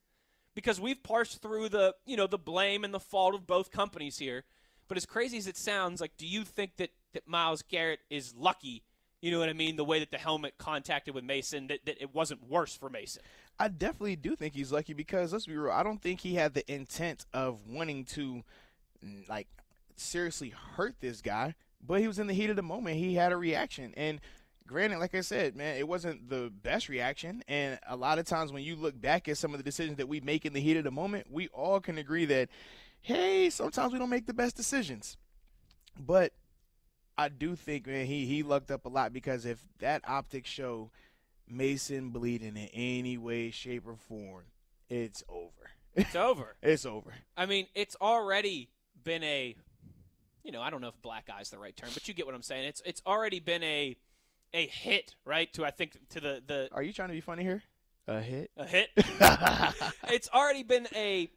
because we've parsed through the you know the blame and the fault of both companies here, but as crazy as it sounds, like, do you think that that Myles Garrett is lucky? You know what I mean? The way that the helmet contacted with Mason, that, that it wasn't worse for Mason. I definitely do think he's lucky because let's be real. I don't think he had the intent of wanting to, like, seriously hurt this guy. But he was in the heat of the moment. He had a reaction, and granted, like I said, man, it wasn't the best reaction. And a lot of times when you look back at some of the decisions that we make in the heat of the moment, we all can agree that, hey, sometimes we don't make the best decisions. But I do think, man, he he lucked up a lot because if that optics show Mason bleeding in any way, shape, or form, it's over. It's over. it's over. I mean, it's already been a, you know, I don't know if black eye's the right term, but you get what I'm saying. It's it's already been a, a hit, right? To I think to the the Are you trying to be funny here? A hit? a hit. it's already been a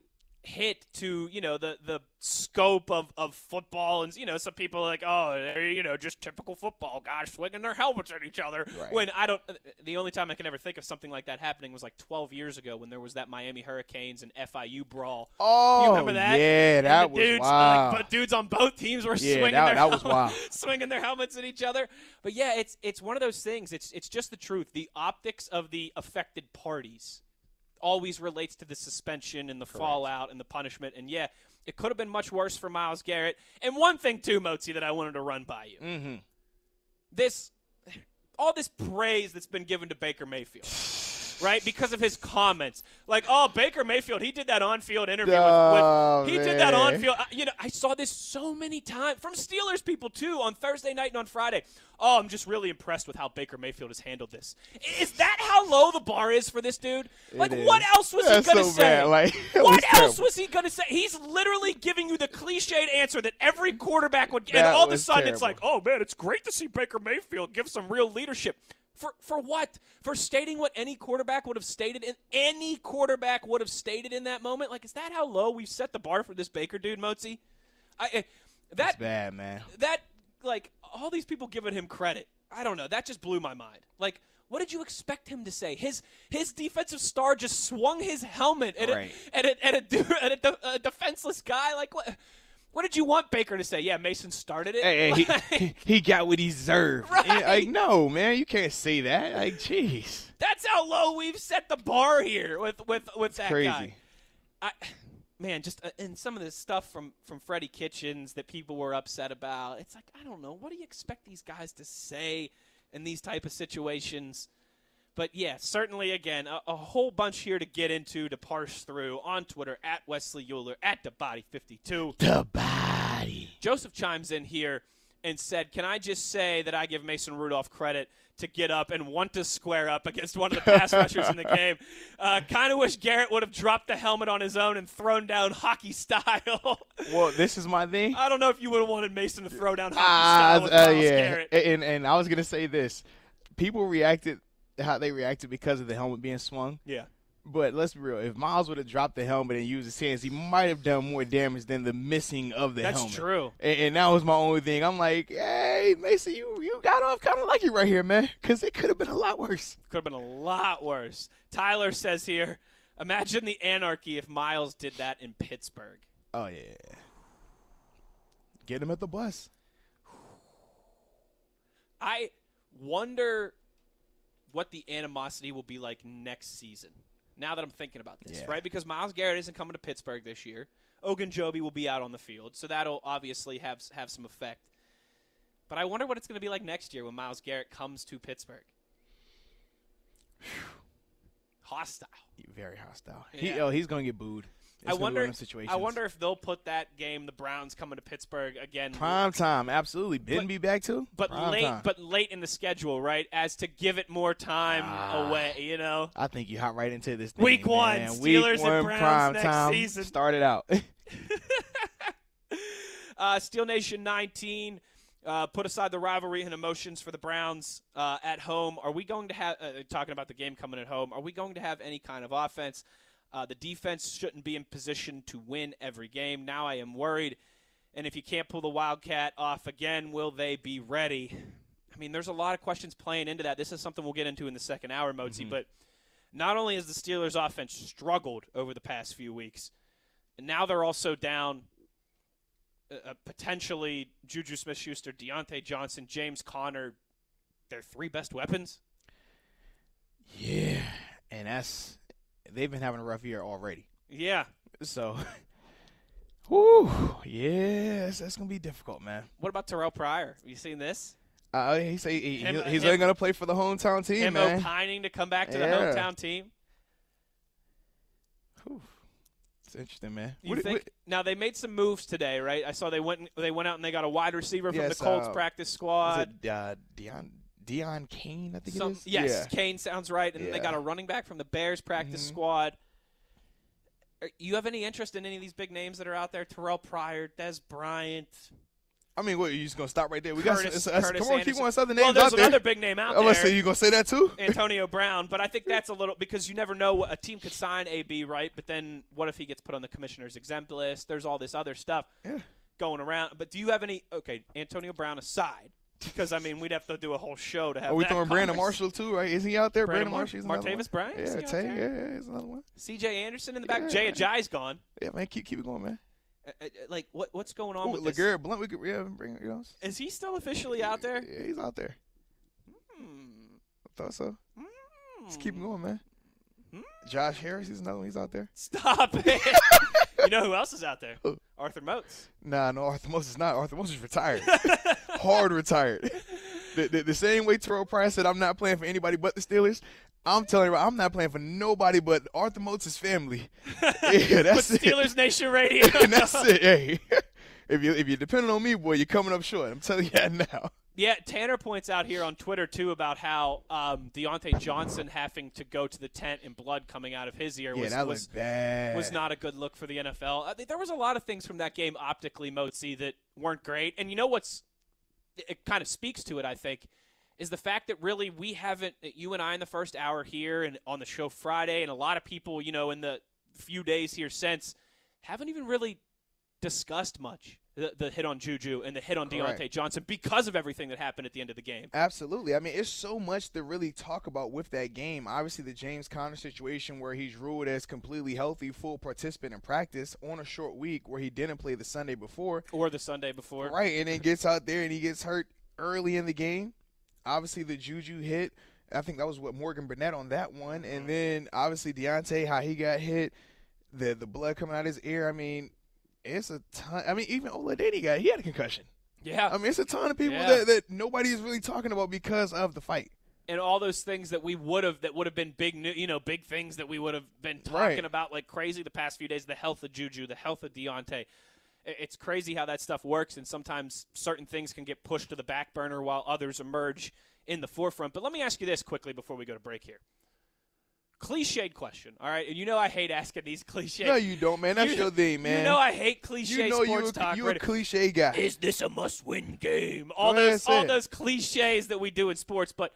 hit to you know the the scope of of football and you know some people are like oh they're you know just typical football guys swinging their helmets at each other Right. when i don't the only time i can ever think of something like that happening was like 12 years ago when there was that miami hurricanes and fiu brawl Oh, you remember that? yeah, that was dudes, wild. Like, but dudes on both teams were Yeah, swinging that- their that was wild. swinging their helmets at each other. But yeah, it's it's one of those things. It's it's just the truth. The optics of the affected parties always relates to the suspension and the fallout and the punishment. And yeah, it could have been much worse for Myles Garrett. And one thing too, Mozi, that I wanted to run by you. mm-hmm. This all this praise that's been given to Baker Mayfield. Right, because of his comments, like, "Oh, Baker Mayfield, he did that on-field interview Oh, with, with he did that on-field." You know, I saw this so many times from Steelers people too on Thursday night and on Friday. Oh, I'm just really impressed with how Baker Mayfield has handled this. Is that how low the bar is for this dude? Like, what else was That's he gonna so say? Like, what else terrible. was he gonna say? He's literally giving you the cliched answer that every quarterback would. Get. And all of a sudden, it's like, oh man, it's great to see Baker Mayfield give some real leadership. For for what? For stating what any quarterback would have stated in any quarterback would have stated in that moment. Like, is that how low we've set the bar for this Baker dude, Mozi? I I- that That's bad, man. that like all these people giving him credit. I don't know. That just blew my mind. Like, what did you expect him to say? His his defensive star just swung his helmet at Right. a at a, at a, at a, de- a defenseless guy. Like, what? What did you want Baker to say? Yeah, Mason started it. Hey, hey, Like, he, he got what he deserved. Right. Yeah, Like, no, man, you can't say that. Like, jeez. that's how low we've set the bar here with with with that Crazy. guy. I, man, just uh, and some of this stuff from from Freddie Kitchens that people were upset about. It's like I don't know. What do you expect these guys to say in these type of situations? But yeah, certainly again a, a whole bunch here to get into to parse through on Twitter at Wesley Uhler at the Body Fifty Two. The body. Joseph chimes in here and said, "Can I just say that I give Mason Rudolph credit to get up and want to square up against one of the pass rushers in the game? Uh, kind of wish Garrett would have dropped the helmet on his own and thrown down hockey style. Well, this is my thing. I don't know if you would have wanted Mason to throw down hockey Ah, style with uh, Myles yeah. Garrett. And and I was gonna say this. People reacted how they reacted because of the helmet being swung. Yeah, But let's be real. If Myles would have dropped the helmet and used his hands, he might have done more damage than the missing of the that's helmet. That's true. And, and that was my only thing. I'm like, hey, Mason, you you got off kind of lucky right here, man, because it could have been a lot worse. Could have been a lot worse. Tyler says here, Imagine the anarchy if Myles did that in Pittsburgh. Oh yeah. Get him at the bus. I wonder what the animosity will be like next season. Now that I'm thinking about this, Yeah. right? Because Myles Garrett isn't coming to Pittsburgh this year. Ogunjobi will be out on the field, so that'll obviously have have some effect. But I wonder what it's going to be like next year when Myles Garrett comes to Pittsburgh. Hostile. Very hostile. He, oh, he's gonna get booed. I one wonder. I wonder if they'll put that game, the Browns coming to Pittsburgh again, Prime time, absolutely. But- be back too. but Prime late, time. but late in the schedule, right? As to give it more time Ah. away, you know. I think you hop right into this. Thing, Week one, man. Steelers Week and Browns prime next time. season. Start it out. Uh, Steel Nation 19. Uh, put aside the rivalry and emotions for the Browns uh, at home. Are we going to have uh, talking about the game coming at home? Are we going to have any kind of offense? Uh, the defense shouldn't be in position to win every game. Now I am worried. And if you can't pull the Wildcat off again, will they be ready? I mean, there's a lot of questions playing into that. This is something we'll get into in the second hour, Mozi. But not only has the Steelers' offense struggled over the past few weeks, and now they're also down uh, potentially Juju Smith-Schuster, Diontae Johnson, James Conner, their three best weapons. yeah, and that's they've been having a rough year already. Yeah. So, whoo, yes, that's gonna be difficult, man. What about Terrelle Pryor? Have you seen this? Uh, he say he, Him- he's him- only gonna play for the hometown team, Him man. opining to come back to Yeah. the hometown team. Whew. It's interesting, man. You What- think? what- now they made some moves today, right? I saw they went they went out and they got a wide receiver from Yes, the Colts uh, practice squad. it uh, Dion Deon Cain? I think Some- it is. yes, Yeah. Cain sounds right, and then they got a running back from the Bears practice Mhm. squad. Are- You have any interest in any of these big names that are out there? Terrelle Pryor, Dez Bryant, I mean, what? Are you just gonna stop right there? We Curtis, got some, it's- Curtis come on, keep Anderson. one other Well, names there's out there. another big name out I'm gonna there. say you gonna say that too? Antonio Brown, but I think that's a little because you never know what a team could sign AB, right? But then what if he gets put on the commissioner's exempt list? There's all this other stuff Yeah. going around. But do you have any? Okay, Antonio Brown aside, because I mean we'd have to do a whole show to have. Are we throwing Brandon. Marshall too? Right? Is he out there? Brandon Brandon, Mar- Marshall. is Martavis. Bryant? Yeah, Tay. Yeah, yeah, he's another one. C.J. Anderson in the back. Yeah. Jay Ajayi's gone. Yeah, man, keep keep it going, man. Uh, uh, like what? What's going on Ooh, with this? LeGarrette Blunt, we could yeah, bring you know. Is he still officially out there? Yeah, he's out there. Hmm. I thought so. Let's keep him going, man. Hmm? Josh Harris, he's another one. He's out there. Stop it. you know who else is out there? Who? Arthur Moats. Nah, no, Arthur Moses is not. Arthur Moses is retired. Hard retired. The, the, the same way Terrelle Pryor said, I'm not playing for anybody but the Steelers. I'm telling you, I'm not playing for nobody but Arthur Moses' family. Yeah, that's it. Steelers Nation Radio. and that's it. Hey, if you if you're depending on me, boy, you're coming up short. I'm telling you that now. Yeah, Tanner points out here on Twitter too about how um, Diontae Johnson having to go to the tent and blood coming out of his ear was that was, was not a good look for the NFL. I think there was a lot of things from that game optically, Mozi, that weren't great. And you know what's it kind of speaks to it, I think, is the fact that really we haven't uh, you and I in the first hour here and on the show Friday, and a lot of people, you know, in the few days here since haven't even really discussed much the, the hit on Juju and the hit on. Diontae Johnson because of everything that happened at the end of the game. Absolutely. I mean, it's so much to really talk about with that game. Obviously, the James Conner situation where he's ruled as completely healthy, full participant in practice on a short week where he didn't play the Sunday before. Or the Sunday before. Right, and then gets out there and he gets hurt early in the game. Obviously, the Juju hit. I think that was what Morgan Burnett on that one, and mm-hmm. then obviously Diontae, how he got hit, the the blood coming out of his ear. I mean, it's a ton. I mean, even Oladenny got he had a concussion. Yeah. I mean, it's a ton of people Yeah. that, that nobody is really talking about because of the fight. and all those things that we would have that would have been big new, you know, big things that we would have been talking Right. about like crazy the past few days. The health of Juju, the health of Diontae. It's crazy how that stuff works, and sometimes certain things can get pushed to the back burner while others emerge in the forefront. But let me ask you this quickly before we go to break here. Cliched question, all right? And you know I hate asking these cliches. No, you don't, man. That's You- your thing, man. You know I hate cliche You know sports you a, talk. you a cliche guy. Is this a must-win game? All Go those, all it. those cliches that we do in sports, but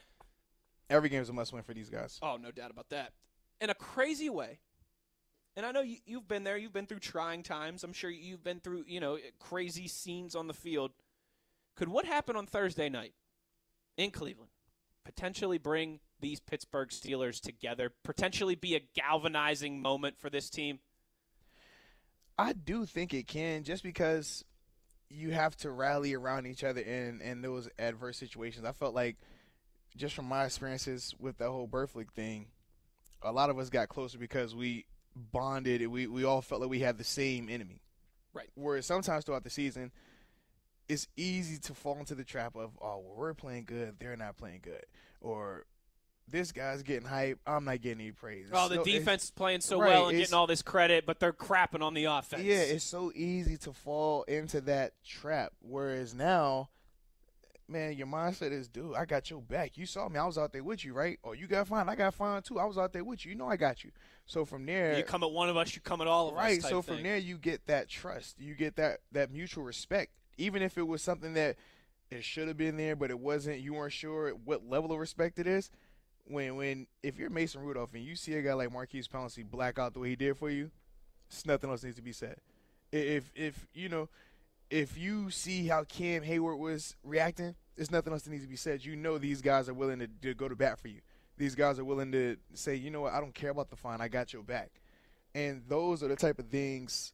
Every game's a must-win for these guys. Oh, no doubt about that. In a crazy way. And I know you, you've been there. You've been through trying times. I'm sure you've been through, you know, crazy scenes on the field. Could what happened on Thursday night in Cleveland potentially bring these Pittsburgh Steelers together potentially be a galvanizing moment for this team? I do think it can, just because you have to rally around each other in in those adverse situations. I felt like, just from my experiences with the whole Burfict thing, a lot of us got closer because we bonded. We we all felt like we had the same enemy. Right. Whereas sometimes throughout the season, it's easy to fall into the trap of, oh, well, we're playing good, they're not playing good, or this guy's getting hype, I'm not getting any praise. Oh, the So defense is playing so right, well and getting all this credit, but they're crapping on the offense. Yeah, it's so easy to fall into that trap. Whereas now, man, your mindset is, dude, I got your back. You saw me. I was out there with you, right? Or you got fine. I got fine too. I was out there with you. You know I got you. So from there, you come at one of us, you come at all of right. us. type So from thing. there, you get that trust. You get that that mutual respect. Even if it was something that it should have been there, but it wasn't. You weren't sure what level of respect it is. When when if you're Mason Rudolph and you see a guy like Maurkice Pouncey black out the way he did for you, it's nothing else needs to be said. If if you know, if you see how Cam Hayward was reacting, there's nothing else that needs to be said. You know these guys are willing to, to go to bat for you. These guys are willing to say, you know what, I don't care about the fine, I got your back. And those are the type of things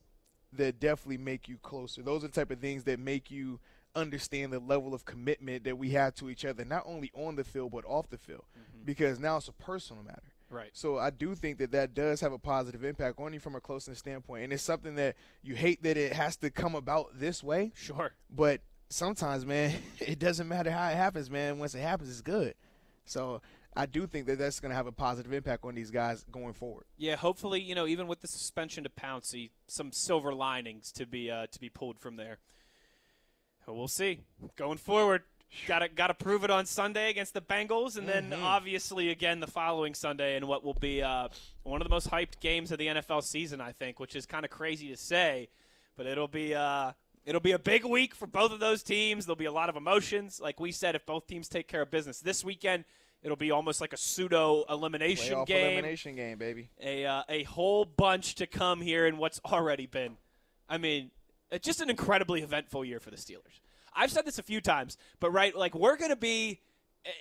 that definitely make you closer. Those are the type of things that make you understand the level of commitment that we have to each other, not only on the field but off the field, because now it's a personal matter. Right. So I do think that that does have a positive impact on you from a closeness standpoint, and it's something that you hate that it has to come about this way, Sure. but sometimes, man, it doesn't matter how it happens, man. Once it happens, it's good. So I do think that that's going to have a positive impact on these guys going forward. Yeah, hopefully, you know, even with the suspension to Pouncey, some silver linings to be uh, to be pulled from there. We'll see. Going forward, gotta gotta prove it on Sunday against the Bengals, and then obviously again the following Sunday in what will be uh, one of the most hyped games of the NFL season, I think, which is kind of crazy to say, but it'll be. Uh, It'll be a big week for both of those teams. There'll be a lot of emotions. Like we said, if both teams take care of business this weekend, it'll be almost like a pseudo elimination Playoff game elimination game, baby. a uh, a whole bunch to come here in what's already been, I mean, uh, just an incredibly eventful year for the Steelers. I've said this a few times, but right, like we're gonna be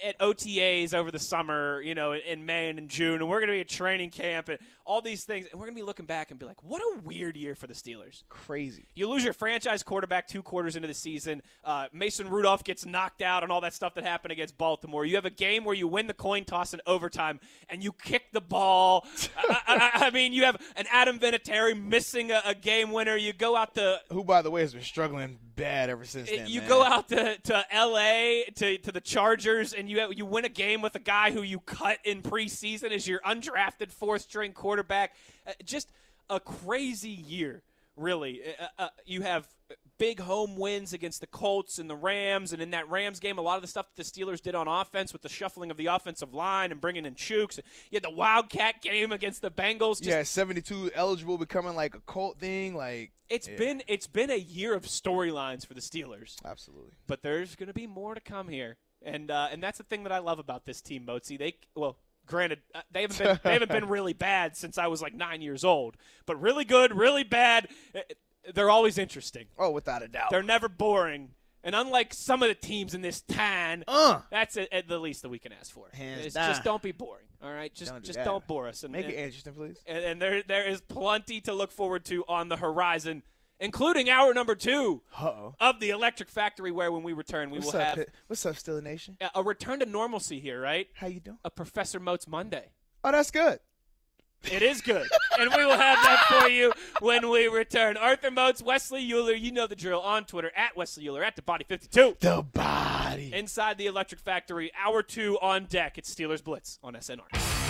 at OTAs over the summer, you know, in- May and in June, and we're gonna be at training camp and all these things, and we're gonna be looking back and be like, what a weird year for the Steelers. Crazy. You lose your franchise quarterback two quarters into the season. Uh, Mason Rudolph gets knocked out and all that stuff that happened against Baltimore. You have a game where you win the coin toss in overtime and you kick the ball. I, I, I mean, you have an Adam Vinatieri missing a, a game winner. You go out to Who, by the way, has been struggling bad ever since then. you man. go out to, to L.A. to, to the Chargers and you you win a game with a guy who you cut in preseason as your undrafted fourth string quarterback. Uh, just a crazy year, really. Uh, uh, you have big home wins against the Colts and the Rams, and in that Rams game, a lot of the stuff that the Steelers did on offense with the shuffling of the offensive line and bringing in Chooks. You had the Wildcat game against the Bengals. Just, yeah, 72 eligible becoming like a cult thing. Like, It's Yeah. been it's been a year of storylines for the Steelers. absolutely. but there's going to be more to come here, and uh, and that's the thing that I love about this team, Mozi. They well, granted, uh, they haven't been they haven't been really bad since I was like nine years old, but really good, really bad. uh, They're always interesting. Oh, without a doubt. They're never boring. And unlike some of the teams in this tan, uh, that's at, at the least that we can ask for. Just don't be boring. All right, just Don't do just that. don't bore us. And, make and, it interesting, please. and, and there there is plenty to look forward to on the horizon, including hour number two Uh-oh. of the Electric Factory, where when we return, we What's will up, have What's up, Steeler Nation? a- return to normalcy here, right? How you doing? A Professor Moats Monday. Oh, that's good. It is good. and we will have that for you when we return. Arthur Moats, Wesley Uhler, you know the drill on Twitter at Wesley Uhler at the body 52. The body. Inside the Electric Factory, hour two on deck. It's Steelers Blitz on SNR.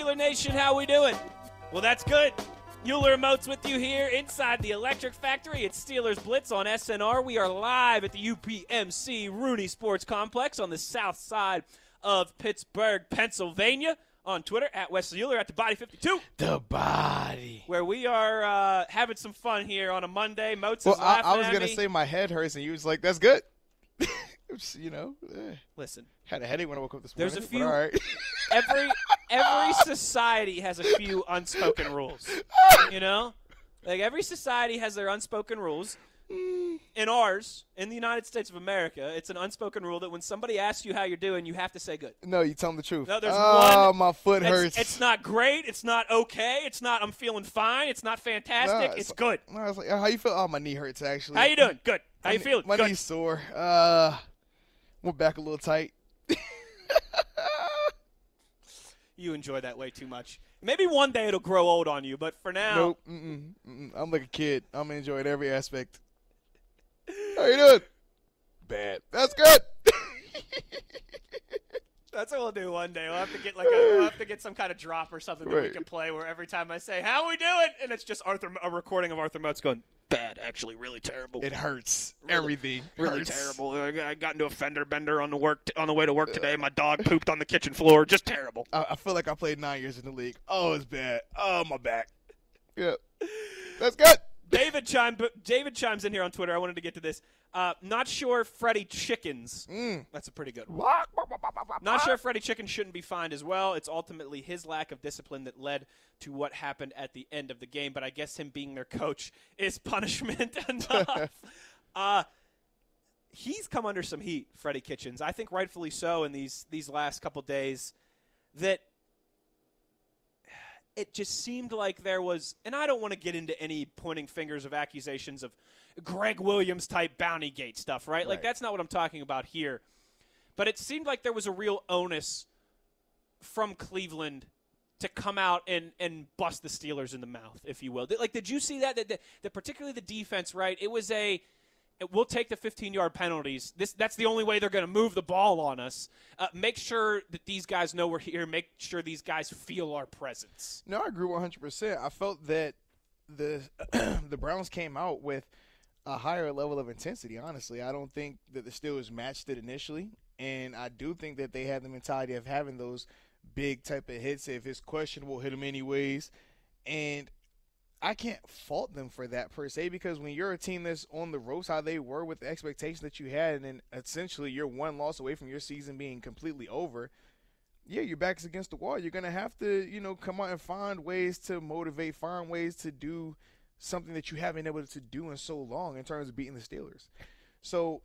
Steeler Nation. How we doing? Well, that's good. Uhler Moats with you here inside the Electric Factory. It's Steelers Blitz on SNR. We are live at the UPMC Rooney Sports Complex on the south side of Pittsburgh, Pennsylvania. On Twitter at Wesley Uhler at the Body 52, The body. where we are uh, having some fun here on a Monday. Moats Well, is I, I was gonna say my head hurts, and you was like, "That's good." You know, eh. Listen, had a headache when I woke up this morning. There's a few- But all right. every every society has a few unspoken rules. You know, like every society has their unspoken rules. In ours, in the United States of America, it's an unspoken rule that when somebody asks you how you're doing, you have to say good. no, you tell them the truth. No, there's oh, one- my foot It's, hurts. it's not great. It's not okay. It's not. I'm feeling fine. It's not fantastic. Nah, it's good. No, I was like, "How you feel?" Oh, my knee hurts actually. How you doing? Good. How My you feeling? My Good. knee's sore. Uh, my back a little tight. You enjoy that way too much. Maybe one day it'll grow old on you, but for now, Nope. Mm-mm, mm-mm. I'm like a kid. I'm enjoying every aspect. How you doing? Bad. That's good. That's what we'll do one day. We'll have to get like a, we'll have to get some kind of drop or something that we can play where every time I say "How we doing," and it's just Arthur a recording of Arthur Moats going bad, actually, really terrible, it hurts. Really- Everything. really hurts. terrible. I I got into a fender bender on the work on the way to work today. Uh. My dog pooped on the kitchen floor. Just terrible. I, I feel like I played nine years in the league. Oh, it's bad. Oh, my back. Yeah. That's good. David chime David chimes in here on Twitter. I wanted to get to this. Uh, not sure Freddie Chickens. Mm. That's a pretty good one. Not sure Freddie Chicken shouldn't be fined as well. It's ultimately his lack of discipline that led to what happened at the end of the game. But I guess him being their coach is punishment enough. uh, he's come under some heat, Freddie Kitchens. I think rightfully so in these these last couple days. That it just seemed like there was, and I don't want to get into any pointing fingers of accusations of Gregg Williams type bounty gate stuff, right? Like that's not what I'm talking about here. But it seemed like there was a real onus from Cleveland to come out and, and bust the Steelers in the mouth, if you will. Like, did you see that? That, that, that particularly the defense, right? It was a we'll take the 15 yard penalties. This that's the only way they're going to move the ball on us. Uh, make sure that these guys know we're here. Make sure these guys feel our presence. No, I agree 100%. I felt that the the Browns came out with a higher level of intensity, honestly. I don't think that the Steelers matched it initially, and I do think that they had the mentality of having those big type of hits. If it's questionable, hit them anyways. And I can't fault them for that per se because when you're a team that's on the ropes, how they were with the expectation that you had, and then essentially you're one loss away from your season being completely over yeah, your back's against the wall. You're gonna have to, you know, come out and find ways to motivate, find ways to do something that you haven't been able to do in so long in terms of beating the Steelers. So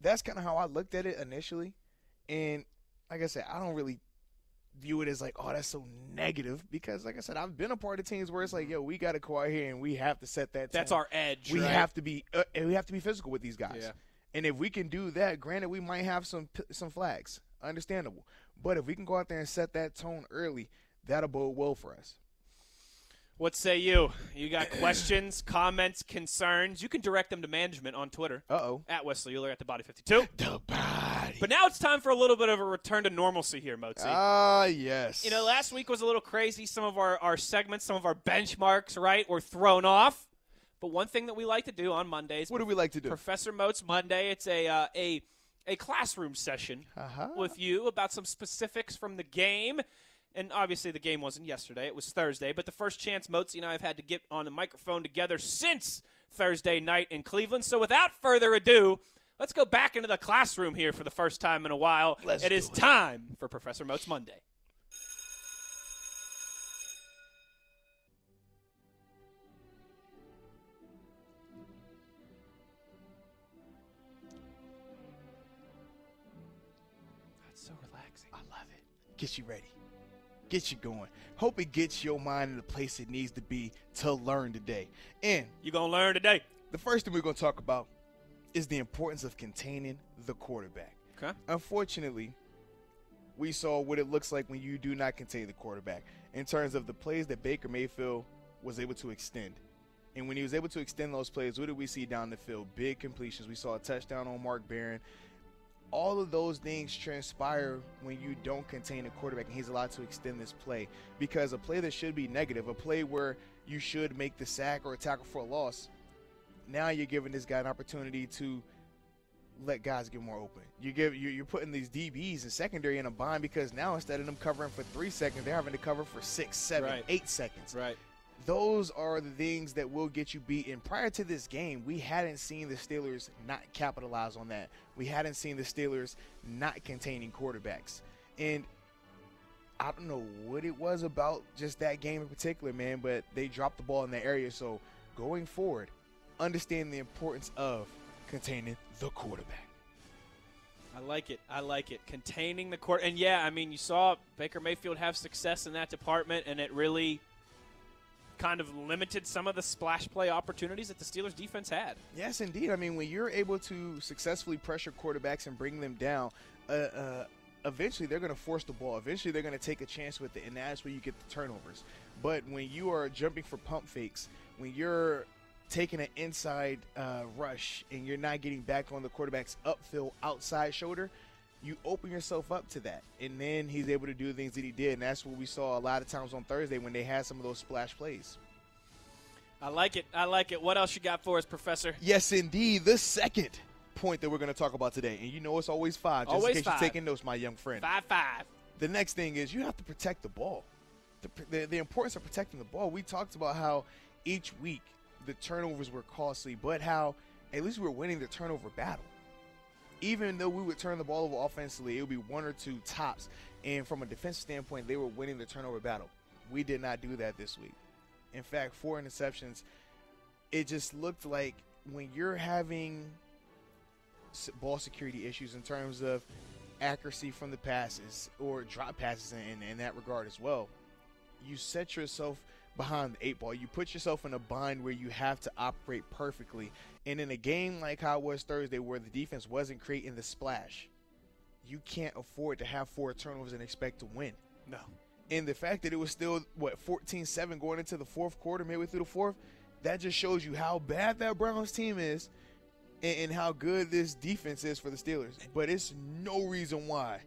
that's kind of how I looked at it initially, and like I said, I don't really view it as like, oh, that's so negative because, like I said, I've been a part of teams where it's like, yo, we got to go out here and we have to set that. That's tone. our edge. We right? have to be, uh, and we have to be physical with these guys. Yeah. And if we can do that, granted, we might have some some flags, understandable. But if we can go out there and set that tone early, that'll bode well for us. What say you? You got questions, comments, concerns? You can direct them to management on Twitter Uh oh. at Wesley Uhler at the Body 52. The body. But now it's time for a little bit of a return to normalcy here, Mozi. Ah, yes. You know, last week was a little crazy. Some of our, our segments, some of our benchmarks, right, were thrown off. But one thing that we like to do on Mondays, What do we like to do? Professor Moats Monday, it's a uh, a a classroom session Uh-huh. with you about some specifics from the game. And obviously, the game wasn't yesterday; it was Thursday. But the first chance Moatsy and I have had to get on the microphone together since Thursday night in Cleveland. So, without further ado, let's go back into the classroom here for the first time in a while. Let's it is it. time for Professor Moats Monday. That's so relaxing. I love it. Gets you ready. Gets you going. Hope it gets your mind in the place it needs to be to learn today. And you're gonna learn today? the first thing we're going to talk about is the importance of containing the quarterback. Okay. Unfortunately, we saw what it looks like when you do not contain the quarterback in terms of the plays that Baker Mayfield was able to extend. And when he was able to extend those plays, what did we see down the field? Big completions. We saw a touchdown on Mark Barron. All of those things transpire when you don't contain a quarterback and he's allowed to extend this play. Because a play that should be negative, a play where you should make the sack or a tackle for a loss. Now you're giving this guy an opportunity to let guys get more open. You give you're putting these DBs and secondary in a bind because now instead of them covering for three seconds, they're having to cover for six, seven, Right. eight seconds. Right. Those are the things that will get you beat. And prior to this game, we hadn't seen the Steelers not capitalize on that. We hadn't seen the Steelers not containing quarterbacks. And I don't know what it was about just that game in particular, man, but they dropped the ball in that area. So going forward, understand the importance of containing the quarterback. I like it. I like it. Containing the court. And yeah, I mean, you saw Baker Mayfield have success in that department, and it really kind of limited some of the splash play opportunities that the Steelers defense had. Yes, indeed. I mean, when you're able to successfully pressure quarterbacks and bring them down, uh, uh, eventually they're going to force the ball. Eventually they're going to take a chance with it, and that's where you get the turnovers. But when you are jumping for pump fakes, when you're taking an inside uh, rush and you're not getting back on the quarterback's upfield outside shoulder, you open yourself up to that. And then he's able to do things that he did. And that's what we saw a lot of times on Thursday when they had some of those splash plays. I like it. I like it. What else you got for us, Professor? Yes, indeed. The second point that we're going to talk about today, and you know it's always five, just Always in case five. you're taking notes, my young friend. Five five. The next thing is you have to protect the ball. The, the, the importance of protecting the ball. We talked about how each week the turnovers were costly, but how at least we were winning the turnover battle. Even though we would turn the ball over offensively, it would be one or two tops. And from a defensive standpoint, they were winning the turnover battle. We did not do that this week. In fact, four interceptions. It just looked like when you're having ball security issues in terms of accuracy from the passes or drop passes in, in that regard as well, you set yourself behind the eight ball. You put yourself in a bind where you have to operate perfectly. And in a game like how it was Thursday, where the defense wasn't creating the splash, you can't afford to have four turnovers and expect to win. No. And the fact that it was still, what, 14 7 going into the fourth quarter, midway through the fourth, that just shows you how bad that Browns team is and, and how good this defense is for the Steelers. But it's no reason why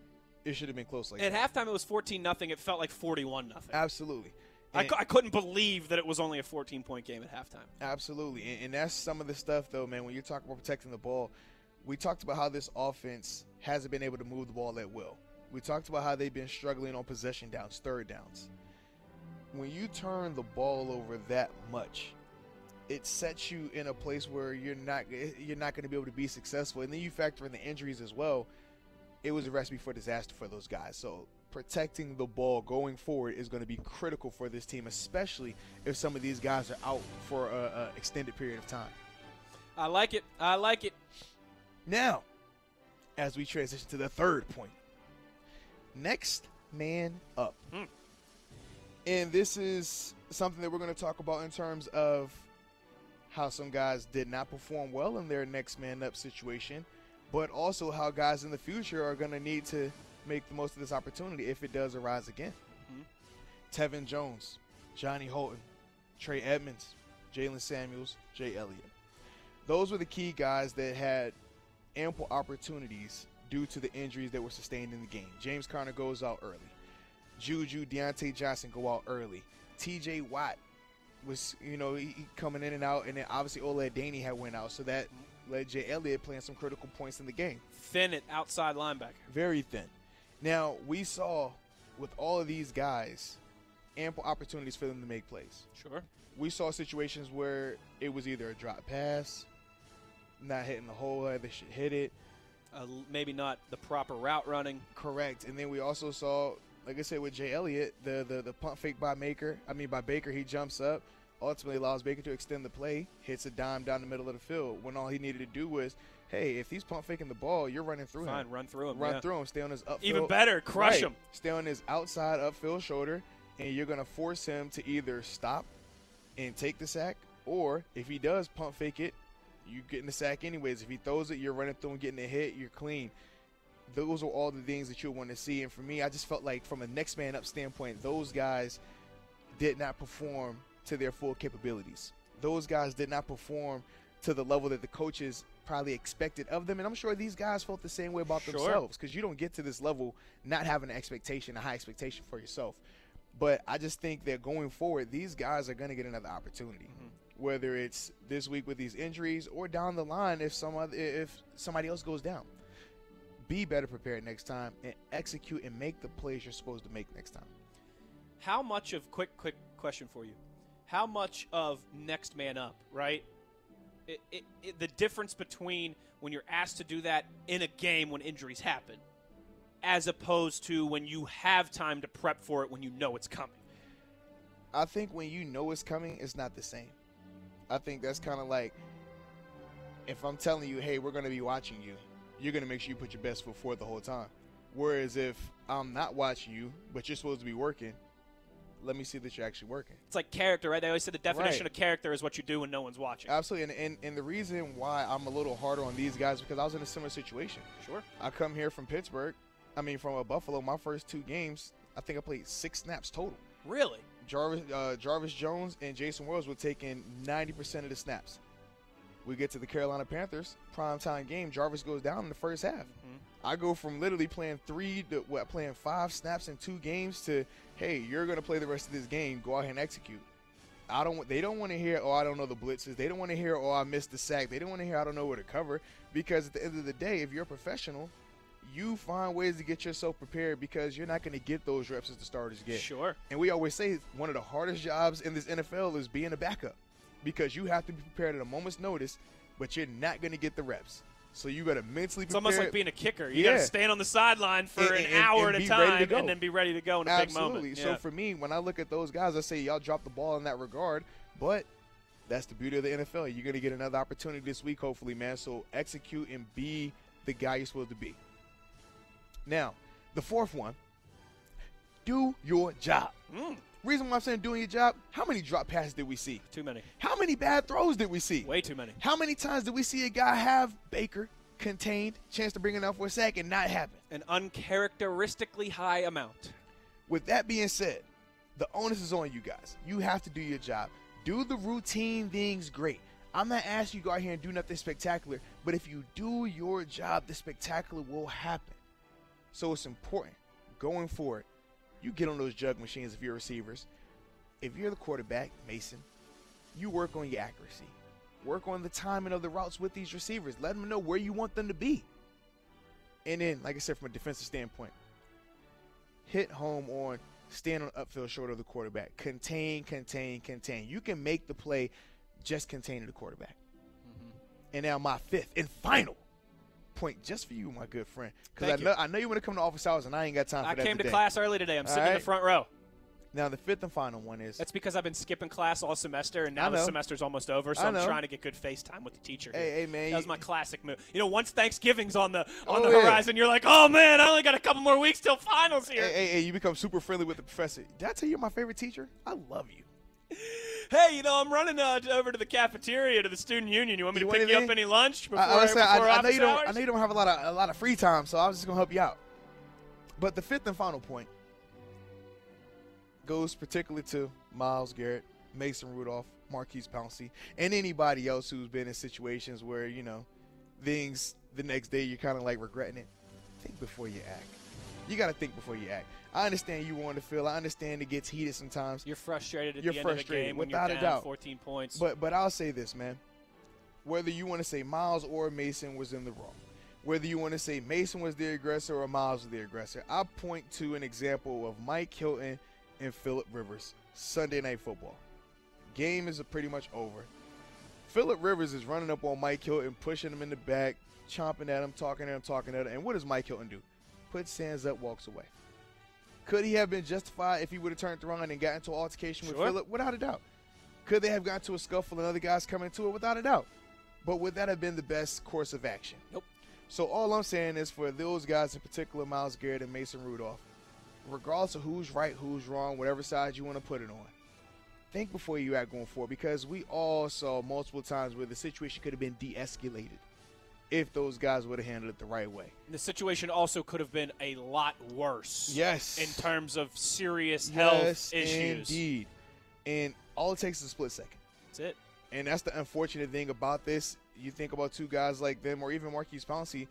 it should have been close like that. At that. halftime, it was 14 nothing. It felt like 41 nothing. Absolutely. I, cou- I couldn't believe that it was only a 14 point game at halftime. Absolutely. And, and that's some of the stuff, though, man. When you're talking about protecting the ball, we talked about how this offense hasn't been able to move the ball at will. We talked about how they've been struggling on possession downs, third downs. When you turn the ball over that much, it sets you in a place where you're not eh, you're not going to be able to be successful. And then you factor in the injuries as well. It was a recipe for disaster for those guys. So protecting the ball going forward is going to be critical for this team, especially if some of these guys are out for a, a extended period of time. I like it. I like it. Now, as we transition to the third point, next man up. Hmm. And this is something that we're going to talk about in terms of how some guys did not perform well in their next man up situation, but also how guys in the future are going to need to make the most of this opportunity if it does arise again. Mhm. Tevin Jones, Johnny Holton, Trey Edmunds, Jaylen Samuels, Jay Elliott. Those were the key guys that had ample opportunities due to the injuries that were sustained in the game. James Conner goes out early. Juju, Diontae Johnson go out early. TJ Watt was, you know, he, he coming in and out, and then obviously Ola Daney had went out, so that led Jay Elliott playing some critical points in the game. Thin it outside linebacker. Very thin. Now, we saw with all of these guys ample opportunities for them to make plays. Sure. We saw situations where it was either a drop pass, not hitting the hole where they should hit it, Uh, maybe not the proper route running. correct. And then we also saw, like I said with Jay Elliott, the, the, the pump fake by Maker. I mean, by Baker, he jumps up, ultimately allows Baker to extend the play, hits a dime down the middle of the field when all he needed to do was, hey, if he's pump faking the ball, you're running through Fine, him. run through him. Run yeah. through him, stay on his upfield. Even better, crush Right. him. Stay on his outside upfield shoulder, and you're going to force him to either stop and take the sack, or if he does pump fake it, you getting the sack anyways. If he throws it, you're running through and getting a hit, you're clean. Those are all the things that you want to see. And for me, I just felt like from a next man up standpoint, those guys did not perform to their full capabilities. Those guys did not perform to the level that the coaches probably expected of them. And I'm sure these guys felt the same way about Sure. themselves because you don't get to this level not having an expectation, a high expectation for yourself. But I just think that going forward, these guys are going to get another opportunity. Mm-hmm. Whether it's this week with these injuries or down the line if some other, if somebody else goes down. Be better prepared next time and execute and make the plays you're supposed to make next time. How much of quick quick question for you? How much of next man up, right? It, it, the difference between when you're asked to do that in a game when injuries happen, as opposed to when you have time to prep for it when you know it's coming. I think when you know it's coming, it's not the same. I think that's kind of like if I'm telling you, hey, we're going to be watching you, you're going to make sure you put your best foot forward the whole time. Whereas if I'm not watching you, but you're supposed to be working, let me see that you're actually working. It's like character, right? They always say the definition Right. of character is what you do when no one's watching. Absolutely. And, and, and the reason why I'm a little harder on these guys because I was in a similar situation. Sure. I come here from Pittsburgh, I mean, from uh, Buffalo, my first two games, I think I played six snaps total. Really? Jarvis, uh, Jarvis Jones and Jason Worilds were taking 90% of the snaps. We get to the Carolina Panthers primetime game. Jarvis goes down in the first half. I go from literally playing three to what, playing five snaps in two games to, hey, you're going to play the rest of this game. Go out and execute. I don't. They don't want to hear, oh, I don't know the blitzes. They don't want to hear, oh, I missed the sack. They don't want to hear, I don't know where to cover. Because at the end of the day, if you're a professional, you find ways to get yourself prepared because you're not going to get those reps as the starters get. Sure. And we always say one of the hardest jobs in this NFL is being a backup because you have to be prepared at a moment's notice, but you're not going to get the reps. So you got to mentally It's prepare. almost like being a kicker. You got to stand on the sideline for And- an and- hour and at a be ready to time and then be ready to go in a Absolutely. big moment. So Yeah. for me, when I look at those guys, I say y'all drop the ball in that regard, but that's the beauty of the NFL. You're going to get another opportunity this week, hopefully, man. So execute and be the guy you're supposed to be. Now, the fourth one, do your job. Mm, Reason why I'm saying doing your job, how many drop passes did we see? too many. How many bad throws did we see? Way too many. How many times did we see a guy have Baker contained, chance to bring it out for a sack, and not happen? An uncharacteristically high amount. With that being said, the onus is on you guys. You have to do your job. Do the routine things great. I'm not asking you to go out here and do nothing spectacular, but if you do your job, the spectacular will happen. So it's important going forward. You get on those jug machines if you're receivers. If you're the quarterback, Mason, you work on your accuracy. Work on the timing of the routes with these receivers. Let them know where you want them to be. And then, like I said, from a defensive standpoint, hit home on stand on upfield short of the quarterback. Contain, contain, contain. You can make the play just containing the quarterback. Mm-hmm. And now my fifth and final point just for you, my good friend. Because I know I know you want to come to office hours and I ain't got time for I that I came to class early today. I'm All sitting in the front row. Now the fifth and final one is That's because I've been skipping class all semester, and now the semester's almost over, so I'm trying to get good FaceTime with the teacher. Hey, hey, man, that was my classic move. You know, once Thanksgiving's on the oh, on Oh, the yeah. horizon, you're like, oh man, I only got a couple more weeks till finals here. hey, hey, hey, you become super friendly with the professor. Did I tell you you're my favorite teacher? I love you. Hey, you know, I'm running uh, over to the cafeteria to the student union. You want me You to pick you up any lunch before, I, I, saying, before I, I know you don't. hours? I know you don't have a lot of a lot of free time, so I was just gonna help you out. But the fifth and final point goes particularly to Myles Garrett, Mason Rudolph, Maurkice Pouncey, and anybody else who's been in situations where you know things the next day you're kind of like regretting it. Think before you act. You got to think before you act. I understand you want to feel. I understand it gets heated sometimes. You're frustrated at You're the end of the frustrated, game when without a you're down doubt. 14 points. But but I'll say this, man. Whether you want to say Myles or Mason was in the wrong, whether you want to say Mason was the aggressor or Myles was the aggressor, I point to an example of Mike Hilton and Philip Rivers Sunday Night Football. Game is pretty much over. Philip Rivers is running up on Mike Hilton, pushing him in the back, chomping at him, talking at him, talking at him. And what does Mike Hilton do? Puts hands up, walks away. Could he have been justified if he would have turned around and got into an altercation with Philip? Without a doubt. Could they have gotten to a scuffle and other guys coming to it? Without a doubt. But would that have been the best course of action? Nope. So all I'm saying is for those guys in particular, Myles Garrett and Mason Rudolph, regardless of who's right, who's wrong, whatever side you want to put it on, think before you act going forward because we all saw multiple times where the situation could have been de-escalated if those guys would have handled it the right way. the situation also could have been a lot worse. Yes. In terms of serious health yes, issues. indeed. And all it takes is a split second. That's it. And that's the unfortunate thing about this. You think about two guys like them, or even Maurkice Pouncey,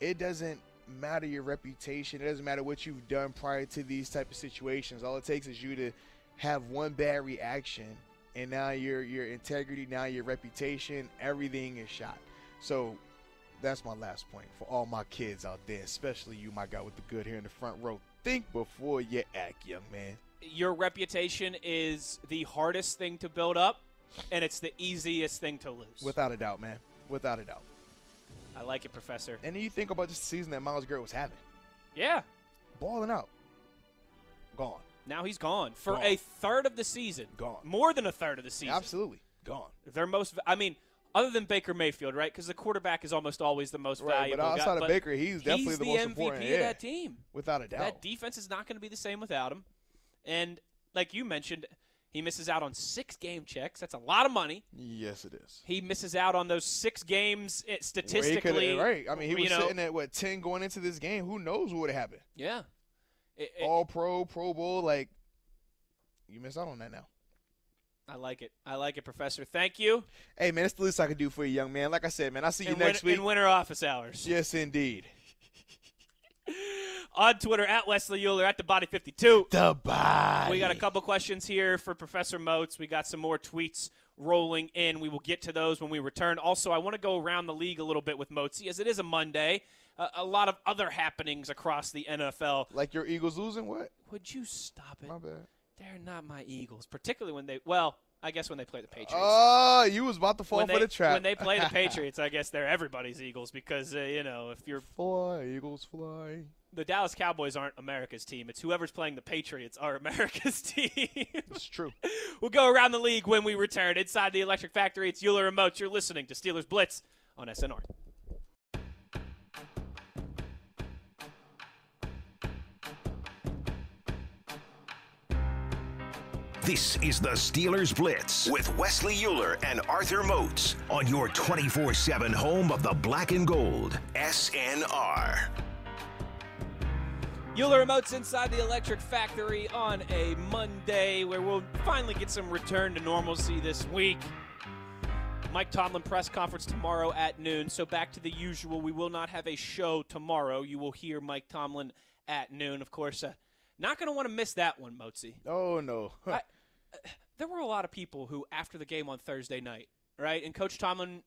it doesn't matter your reputation. It doesn't matter what you've done prior to these type of situations. All it takes is you to have one bad reaction, and now your your integrity, now your reputation, everything is shot. So that's my last point for all my kids out there, especially you, my guy with the good hair in the front row. Think before you act, young man. Your reputation is the hardest thing to build up, and it's the easiest thing to lose. Without a doubt, man. Without a doubt. I like it, Professor. And you think about just the season that Myles Garrett was having. Yeah. Balling out. Gone. Now he's gone for Gone. a third of the season. Gone. More than a third of the season. Absolutely. Gone. Their most. I mean, other than Baker Mayfield, right? Because the quarterback is almost always the most Right, but valuable. guy, outside of but Baker, he's definitely the most MVP important, of yeah. that team. Without a doubt. That defense is not going to be the same without him. And like you mentioned, he misses out on six game checks. That's a lot of money. yes, it is. He misses out on those six games eh, statistically. right. I mean, he was know, sitting at what ten going into this game. Who knows what would have happened? Yeah. It- it- All Pro, Pro Bowl, like you miss out on that now. I like it. I like it, Professor. Thank you. Hey man, it's the least I can do for you, young man. Like I said, man, I'll see you in, next win- week. in winter office hours. yes, indeed. On Twitter at Wesley Uhler at the Body 52. The body. We got a couple questions here for Professor Moats. We got some more tweets rolling in. We will get to those when we return. Also, I want to go around the league a little bit with Moatsy, as it is a Monday. Uh, a lot of other happenings across the NFL. like your Eagles losing. What? Would you stop it? My bad. They're not my Eagles, particularly when they. Well, I guess when they play the Patriots. Oh, you was about to fall when for they, the trap. When they play the Patriots, I guess they're everybody's Eagles because uh, you know if you're fly, Eagles fly. the Dallas Cowboys aren't America's team. It's whoever's playing the Patriots are America's team. It's true. we'll go around the league when we return. Inside the Electric Factory, it's Uhler Remote. You're listening to Steelers Blitz on SNR. This is the Steelers Blitz with Wesley Uhler and Arthur Moats on your 24 7 home of the black and gold. SNR. Uhler Moats inside the Electric Factory on a Monday where we'll finally get some return to normalcy this week. Mike Tomlin press conference tomorrow at noon. So back to the usual. We will not have a show tomorrow. You will hear Mike Tomlin at noon. Of course, uh, not going to want to miss that one, Moatsy. Oh no. I- there were a lot of people who, after the game on Thursday night, right, and Coach Tomlin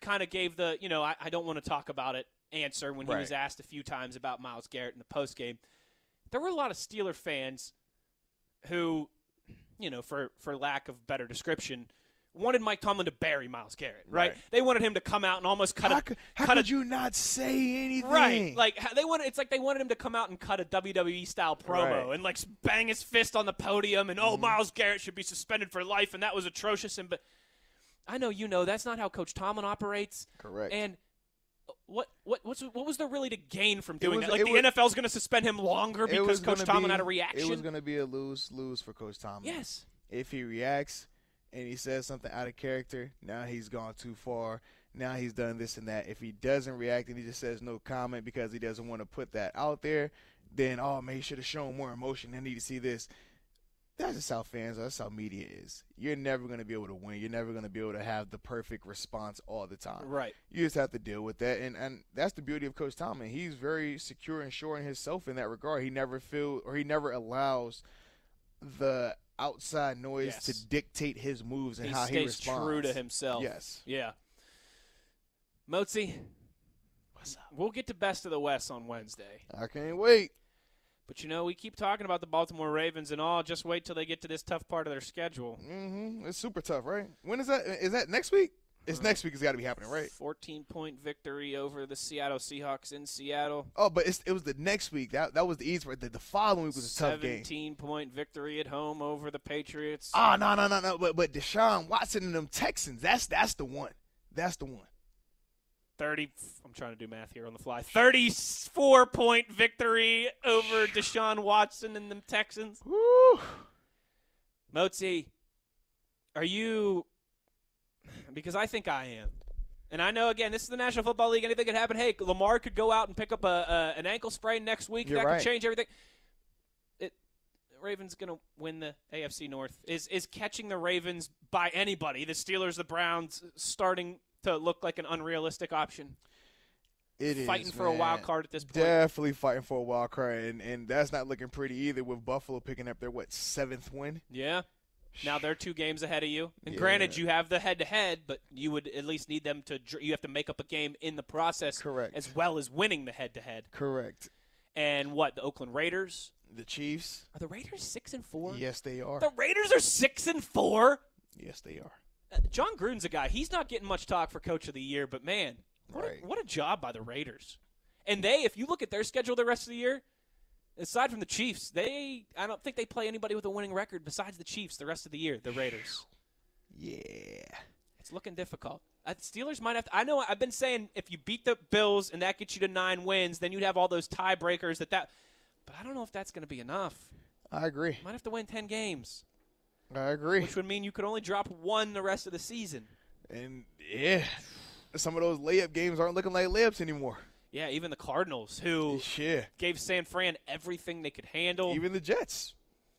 kind of gave the, you know, I, I don't want to talk about it answer when he was asked a few times about Myles Garrett in the post game. There were a lot of Steeler fans who, you know, for for lack of better description, wanted Mike Tomlin to bury Myles Garrett, right? Right. They wanted him to come out and almost cut how a how cut could a, you not say anything? Right, like how- they wanted. It's like they wanted him to come out and cut a WWE style promo Right. Mm-hmm. and like bang his fist on the podium and oh, Myles Garrett should be suspended for life and that was atrocious. And but I know you know that's not how Coach Tomlin operates. Correct. And what what what's, what was there really to gain from doing was- that? Like the was- NFL's going to suspend him longer because Coach Tomlin be- had a reaction. It was going to be a lose lose for Coach Tomlin. yes, If he reacts and he says something out of character, now he's gone too far. Now he's done this and that. If he doesn't react and he just says no comment because he doesn't want to put that out there, then oh man, he should have shown more emotion. I need to see this. That's just how fans are. That's how media is. You're never going to be able to win. You're never going to be able to have the perfect response all the time. right. You just have to deal with that, and and that's the beauty of Coach Tomlin. He's very secure and sure in himself in that regard. He never feel or he never allows the outside noise Yes. to dictate his moves and He how he responds. true to himself. Yes. Yeah. Moatsy, What's up? we'll get to best of the West on Wednesday. I can't wait. But you know, we keep talking about the Baltimore Ravens and all. Just wait till they get to this tough part of their schedule. hmm It's super tough, right? When is that? Is that next week? It's uh, next week. It's got to be happening, right? 14 point victory over the Seattle Seahawks in Seattle. Oh, but it's, it was the next week. That that was the easy part. The, the following week was a tough game. 17 point victory at home over the Patriots. Oh no no no no! But but Deshaun Watson and them Texans. That's that's the one. That's the one. 30. I'm trying to do math here on the fly. 34 point victory over Deshaun Watson and them Texans. Woo. Moatsy, are you? Because I think I am. And I know again, this is the National Football League. Anything could happen. Hey, Lamar could go out and pick up a, a an ankle sprain next week. You're that right. could change everything. It, Ravens going to win the AFC North. Is is catching the Ravens by anybody? The Steelers, the Browns, starting to look like an unrealistic option. It is fighting for a wild card at this point. Definitely fighting for a wild card, and, and that's not looking pretty either. With Buffalo picking up their what seventh win. Yeah. Now they're two games ahead of you, and Yeah. granted, you have the head-to-head, but you would at least need them to. You have to make up a game in the process, Correct. as well as winning the head-to-head. Correct. And what the Oakland Raiders The Chiefs. are the Raiders six and four? Yes, they are. The Raiders are six and four. Yes, they are. Uh, Jon Gruden's a guy. He's not getting much talk for Coach of the Year, but man, what, Right. a, what a job by the Raiders. And they, if you look at their schedule the rest of the year, aside from the Chiefs, they I don't think they play anybody with a winning record besides the Chiefs the rest of the year. The Raiders. Yeah. It's looking difficult. Uh, Steelers might have. To, I know. I've been saying if you beat the Bills and that gets you to nine wins, then you'd have all those tiebreakers. That that. But I don't know if that's going to be enough. I agree. Might have to win ten games, I agree. which would mean you could only drop one the rest of the season. And yeah, some of those layup games aren't looking like layups anymore. Yeah, even the Cardinals, who Yeah. gave San Fran everything they could handle. Even the Jets.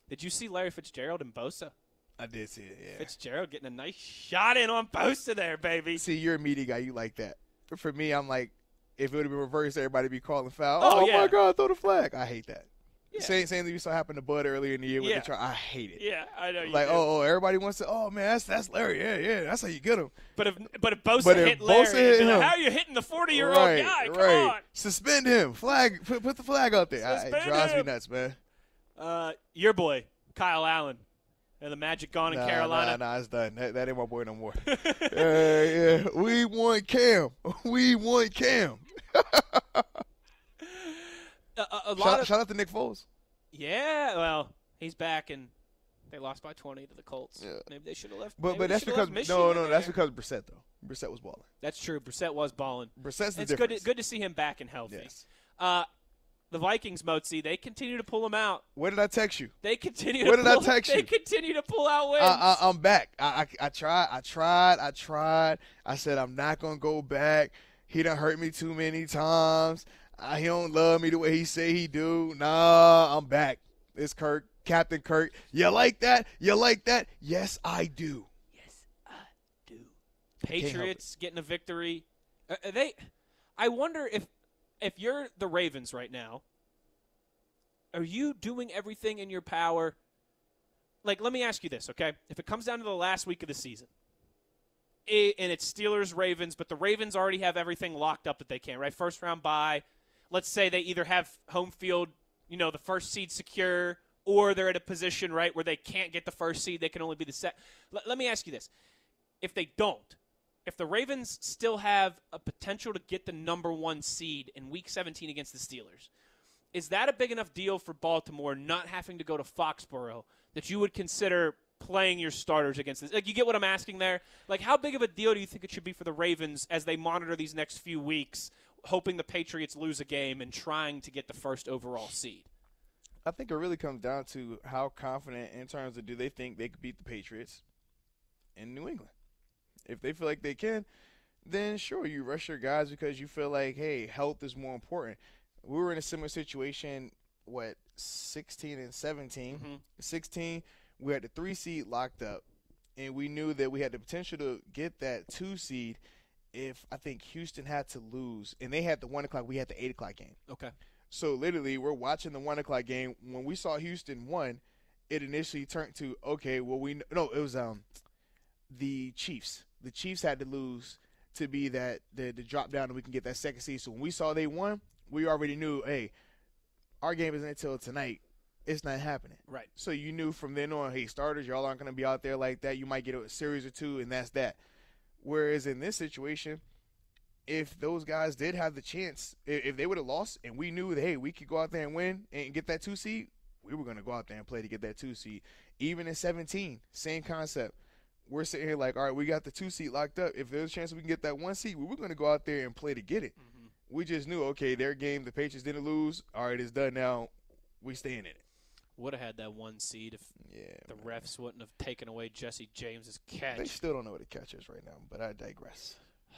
Did you see Larry Fitzgerald and Bosa? I did see it. Yeah. Fitzgerald getting a nice shot in on Bosa there, baby. See, you're a media guy. You like that. For me, I'm like, if it would have been reversed, everybody be calling foul. Oh, Oh, yeah. my God, throw the flag. I hate that. Yeah. Same, same thing we saw happen to Bud earlier in the year with Yeah. the try. I hate it. Yeah, I know. Like, oh, oh, everybody wants to. Oh man, that's that's Larry. Yeah, yeah, that's how you get him. but if but if Bosa But if hit Bosa Larry, hit like, him- how are you hitting the forty-year-old right, guy? Come right. on. Suspend him. Flag. Put, put the flag out there. I- it drives him. me nuts, man. Uh, your boy Kyle Allen, and the Magic gone in Nah, Carolina. Nah, nah, it's done. That, that ain't my boy no more. uh, yeah, we want Cam. We want Cam. A, a, lot Shout, of shout out to Nick Foles. yeah. Well, he's back, and they lost by twenty to the Colts. Yeah. Maybe they should have left. But but that's because no no that's because Brissett though. Brissett was balling. that's true. Brissett was balling. Brissett's the It's good. difference. To, good to see him back and healthy. Yes. Uh, the Vikings, Moatsy, they continue to pull him out. Where did I text you? They continue. What to did I pull, text They you? continue to pull out wins. I, I, I'm back. I, I I tried. I tried. I tried. I said I'm not gonna go back. He done hurt me too many times. Uh, he don't love me the way he say he do. Nah, I'm back. It's Kirk, Captain Kirk. You like that? You like that? Yes, I do. yes, I do. help Patriots getting a victory. Uh, are they. I wonder if if you're the Ravens right now. Are you doing everything in your power? Like, let me ask you this, okay? If it comes down to the last week of the season, i- and it's Steelers Ravens, but the Ravens already have everything locked up that they can, right? First round bye. Let's say they either have home field, you know, the first seed secure, or they're at a position, right, where they can't get the first seed. They can only be the set. Let, let me ask you this. If they don't, if the Ravens still have a potential to get the number one seed in week 17 against the Steelers, is that a big enough deal for Baltimore not having to go to Foxborough that you would consider playing your starters against this? Like, you get what I'm asking there? Like, how big of a deal do you think it should be for the Ravens as they monitor these next few weeks, hoping the Patriots lose a game and trying to get the first overall seed? I think it really comes down to how confident in terms of do they think they could beat the Patriots in New England. If they feel like they can, then sure you rush your guys because you feel like hey health is more important. We were in a similar situation. What 16 and 17. Mhm. 16 we had the three seed locked up, and we knew that we had the potential to get that two seed if I think Houston had to lose, and they had the one o'clock. We had the eight o'clock game. Okay. So literally, we're watching the one o'clock game. When we saw Houston won, it initially turned to okay. Well, we no, it was um the Chiefs. The Chiefs had to lose to be that the, the drop down, and we can get that second seed. So when we saw they won, we already knew, hey, our game isn't until tonight. It's not happening. Right. So you knew from then on, hey, starters, y'all aren't going to be out there like that. You might get a series or two, and that's that. Whereas in this situation, if those guys did have the chance, if they would have lost, and we knew that hey, we could go out there and win and get that two seed, we were going to go out there and play to get that two seed. Even in 17, same concept. We're sitting here like, all right, we got the two seed locked up. If there's a chance we can get that one seed, we were going to go out there and play to get it. Mm-hmm. We just knew, okay, their game, the Patriots didn't lose. All right, it's done now. We staying in it. Would have had that one seed if Yeah. the refs wouldn't have taken away Jesse James's catch. They still don't know what a catch is right now, but I digress.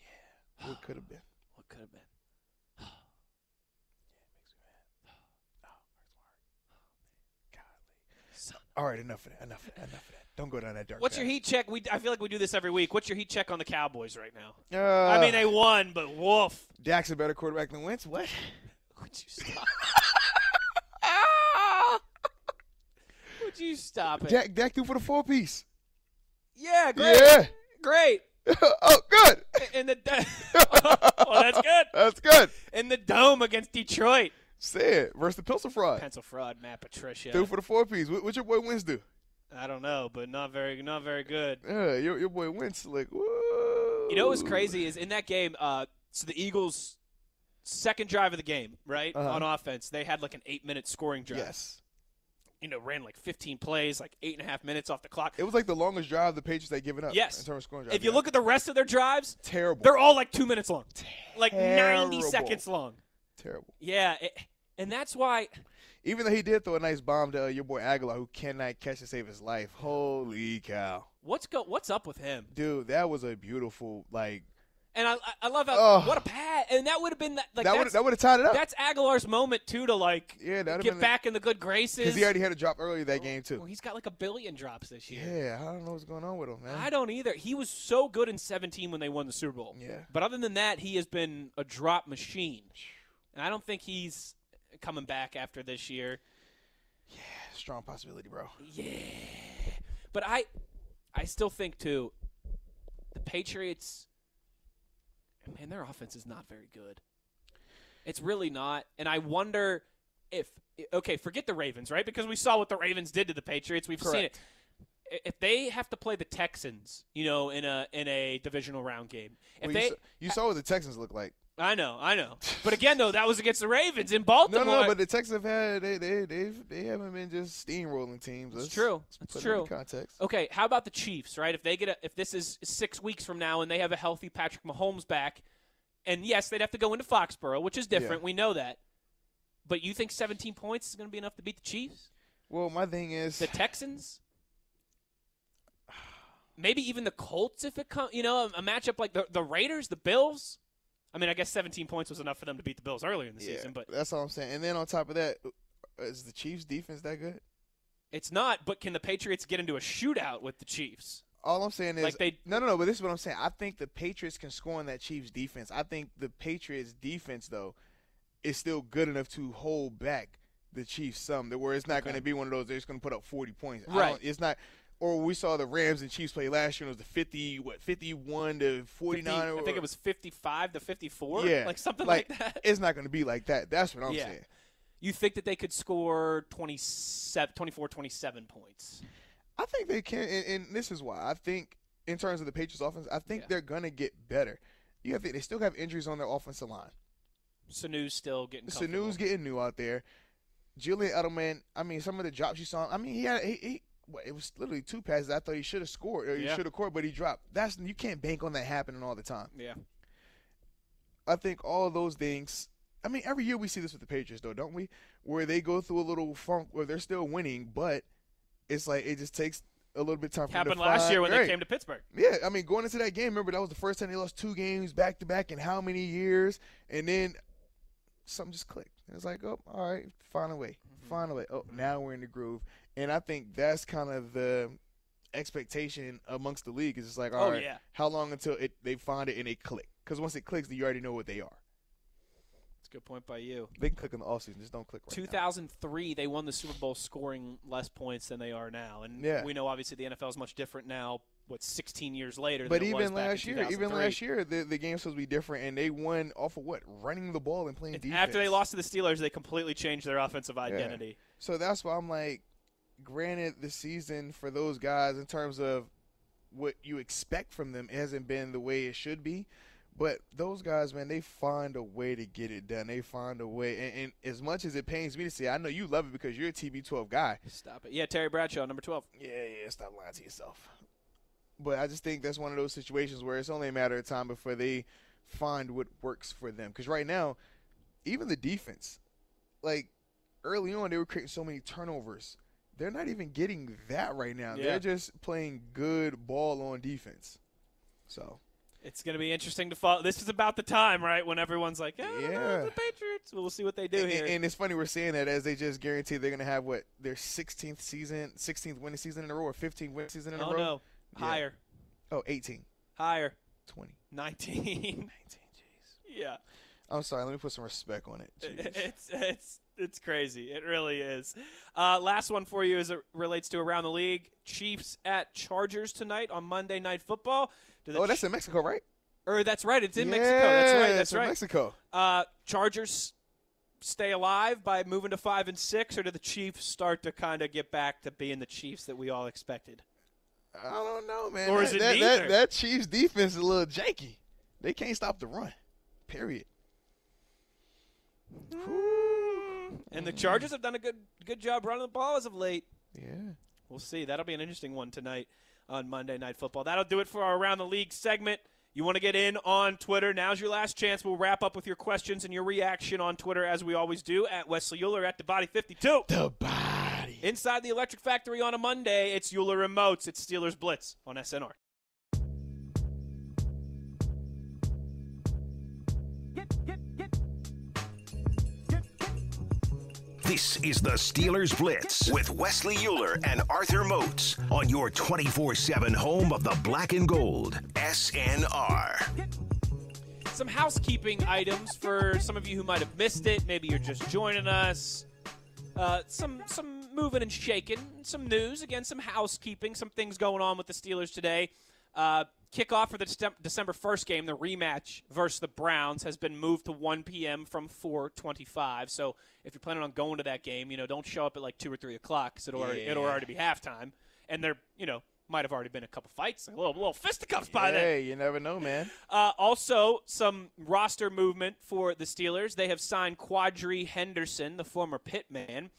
Yeah. What could have been. What could have been? Yeah, makes me mad. Oh, first one. Son All right, enough of that. Enough of that. Enough of that. Don't go down that dark. What's your heat check? We I feel like we do this every week. What's your heat check on the Cowboys right now? Uh, I mean, they won, but woof. Dak's a better quarterback than Wentz. What? Would you stop? Would you stop it? Jack Dak threw for the four piece. yeah, great, Yeah. great. oh, good. In the oh, that's good. That's good. In the dome against Detroit. Say it. Versus the Pencil Fraud. Pencil fraud, Matt Patricia. Threw for the four piece. What, what your boy Wentz do? I don't know, but not very, not very good. Yeah, your, your boy Wentz like, whoa. You know what's crazy is in that game. Uh, so the Eagles' second drive of the game, right Uh-huh. on offense, they had like an eight-minute scoring drive. Yes. You know, ran like 15 plays, like eight and a half minutes off the clock. It was like the longest drive the Patriots had given up. Yes. In terms of scoring drive. If you yeah. look at the rest of their drives, terrible. they're all like two minutes long, like 90 seconds long. terrible. Yeah, it, and that's why. Even though he did throw a nice bomb to uh, your boy Agholor, who cannot catch and save his life. Holy cow, What's go? What's up with him? dude, that was a beautiful like. And I, I- love how Ugh. what a pass, and that would have been that. Like that would that would have tied it up. that's Agholor's moment too to like Yeah, get back in the good graces. because he already had a drop earlier that game too. Well, he's got like a billion drops this year. Yeah, I don't know what's going on with him, man. I don't either. He was so good in 17 when they won the Super Bowl. Yeah. But other than that, he has been a drop machine. And I don't think he's coming back after this year. Yeah, strong possibility, bro. Yeah. But I I still think too the Patriots man, their offense is not very good. It's really not. And I wonder if okay, forget the Ravens, right? Because we saw what the Ravens did to the Patriots. We've seen it. If they have to play the Texans, you know, in a in a divisional round game, if Well, they, you, saw, you saw what the Texans look like. I know, I know, but again, though, that was against the Ravens in Baltimore. No, no, but the Texans have had they they they they haven't been just steamrolling teams. It's Let's- true. let's It's it in true. context. Okay, how about the Chiefs, right? If they get a, if this is six weeks from now and they have a healthy Patrick Mahomes back, and yes, they'd have to go into Foxborough, which is different. Yeah. We know that. But you think 17 points is going to be enough to beat the Chiefs? Well, my thing is, The Texans? Maybe even the Colts if it comes, you know, a, a matchup like the, the Raiders, the Bills. I mean, I guess 17 points was enough for them to beat the Bills earlier in the yeah, season, but that's all I'm saying. And then on top of that, is the Chiefs' defense that good? it's not. But can the Patriots get into a shootout with the Chiefs? All I'm saying is Like they- no, no, no. But this is what I'm saying. I think the Patriots can score on that Chiefs defense. I think the Patriots defense though is still good enough to hold back the Chiefs some. Where it's not going to be one of those. They're just going to put up 40 points. I Right. don't- It's not. Or we saw the Rams and Chiefs play last year. and It was the 50, what, 51 to 49. 50 I think it was 55 to 54, yeah, like something like, that. It's not going to be like that. That's what I'm Yeah. saying. You think that they could score 27, 24, 27 points? I think they can, and, and this is why. I think in terms of the Patriots offense, I think Yeah. they're gonna get better. You have to, they still have injuries on their offensive line. Sanu's still getting. Sanu's getting new out there. Julian Edelman. I mean, some of the drops you saw. I mean, he had he, he what, it was literally two passes. I thought he should have scored or he Yeah. should have scored, but he dropped. That's you can't bank on that happening all the time. Yeah. I think all of those things. I mean, every year we see this with the Patriots, though, don't we? Where they go through a little funk where they're still winning, but it's like it just takes a little bit of time. for them Happened last year when they came to Pittsburgh. Yeah, I mean, going into that game, remember that was the first time they lost two games back to back in how many years? And then something just clicked. It was like, oh, all right, find a way, Way. Oh, now we're in the groove, and I think that's kind of the expectation amongst the league. Is just like, oh, all Oh, right, yeah. how long until it they find it and they click? Because once it clicks, then you already know what they are. That's a good point by you. They can click in the offseason, just don't click right now. 2003, they won the Super Bowl scoring less points than they are now, and Yeah. we know obviously the NFL is much different now. What 16 years later? But than it was even back in last year, even last year, the the game's supposed to be different, and they won off of what running the ball and playing defense. After they lost to the Steelers, they completely changed their offensive identity. So that's why I'm like, granted, the season for those guys in terms of what you expect from them hasn't been the way it should be. But those guys, man, they find a way to get it done. They find a way, and, and as much as it pains me to say, I know you love it because you're a TB12 guy. Stop it. Yeah, Terry Bradshaw, number 12. Yeah, yeah, stop lying to yourself. But I just think that's one of those situations where it's only a matter of time before they find what works for them. Because right now, even the defense, like early on, they were creating so many turnovers. They're not even getting that right now. Yeah. They're just playing good ball on defense. So It's going to be interesting to follow. This is about the time, right, when everyone's like, "Yeah, Yeah. the Patriots." We'll see what they do And, here. and it's funny we're saying that as they just guarantee they're gonna have what their 16th season, 16th winning season in a row, or 15th winning season in a oh row. no, Yeah. Higher, Oh, 18, higher, 20, 19. 19. Jeez. yeah, I'm sorry. Let me put some respect on it. Jeez. it's it's it's crazy. It really is. Uh, last one for you as it relates to around the league. Chiefs at Chargers tonight on Monday Night Football. Do the oh, that's in Mexico, right? or that's right. It's in Mexico. That's right. That's it's in right. Mexico. Uh, Chargers stay alive by moving to five and six, or do the Chiefs start to kind of get back to being the Chiefs that we all expected? I don't know, man. Or that, is it that, neither? that, that Chiefs defense is a little janky. They can't stop the run. Period. Mm. And the Chargers have done a good good job running the ball as of late. Yeah. We'll see. That'll be an interesting one tonight on Monday Night Football. That'll do it for our Around the League segment. You want to get in on Twitter? Now's your last chance. We'll wrap up with your questions and your reaction on Twitter as we always do at Wesley Uhler at the Body 52. The body. Inside the Electric Factory on a Monday, it's Uhler Remotes. It's Steelers Blitz on SNR. This is the Steelers Blitz with Wesley Uhler and Arthur Moats on your 24 7 home of the black and gold. SNR. Some housekeeping items for some of you who might have missed it. Maybe you're just joining us. Uh, some some moving and shaking, some news again, some housekeeping, some things going on with the Steelers today. Uh, kickoff for the Decem- December first game, the rematch versus the Browns, has been moved to 1 p.m. from 4:25. So if you're planning on going to that game, you know, don't show up at like two or three o'clock because it'll already, it'll already be halftime, and there, you know, might have already been a couple fights, a little little fisticuffs by then. Hey, you never know, man. Uh, also, some roster movement for the Steelers. They have signed Quadree Henderson, the former Pitman,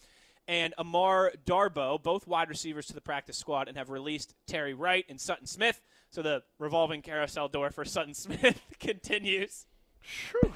and Amara Darboh, both wide receivers, to the practice squad, and have released Terry Wright and Sutton Smith. So the revolving carousel door for Sutton Smith continues. Phew.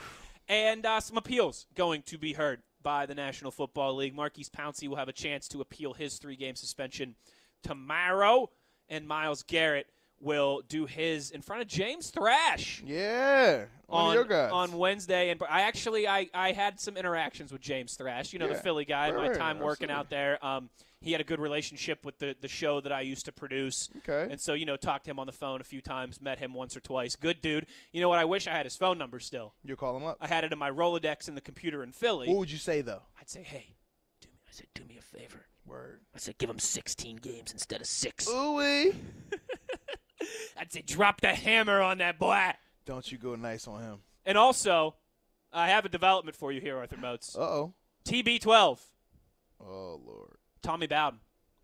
And uh, some appeals going to be heard by the National Football League. Maurkice Pouncey will have a chance to appeal his three game suspension tomorrow, and Myles Garrett will do his in front of James Thrash Yeah. On, your guys. on Wednesday. And I actually I, I had some interactions with James Thrash, you know, the Philly guy, Right, my right, time working out there. Um, he had a good relationship with the, the show that I used to produce. Okay. And so, you know, talked to him on the phone a few times, met him once or twice. Good dude. You know what? I wish I had his phone number still. you call him up. I had it in my Rolodex in the computer in Philly. What would you say though? I'd say, hey, do me, I said, do me a favor. Word. I said, give him 16 games instead of six. Ooh I'd say, drop the hammer on that boy. Don't you go nice on him. And also, I have a development for you here, Arthur Moats. Uh oh. TB12, Oh Lord. Tommy Bowden.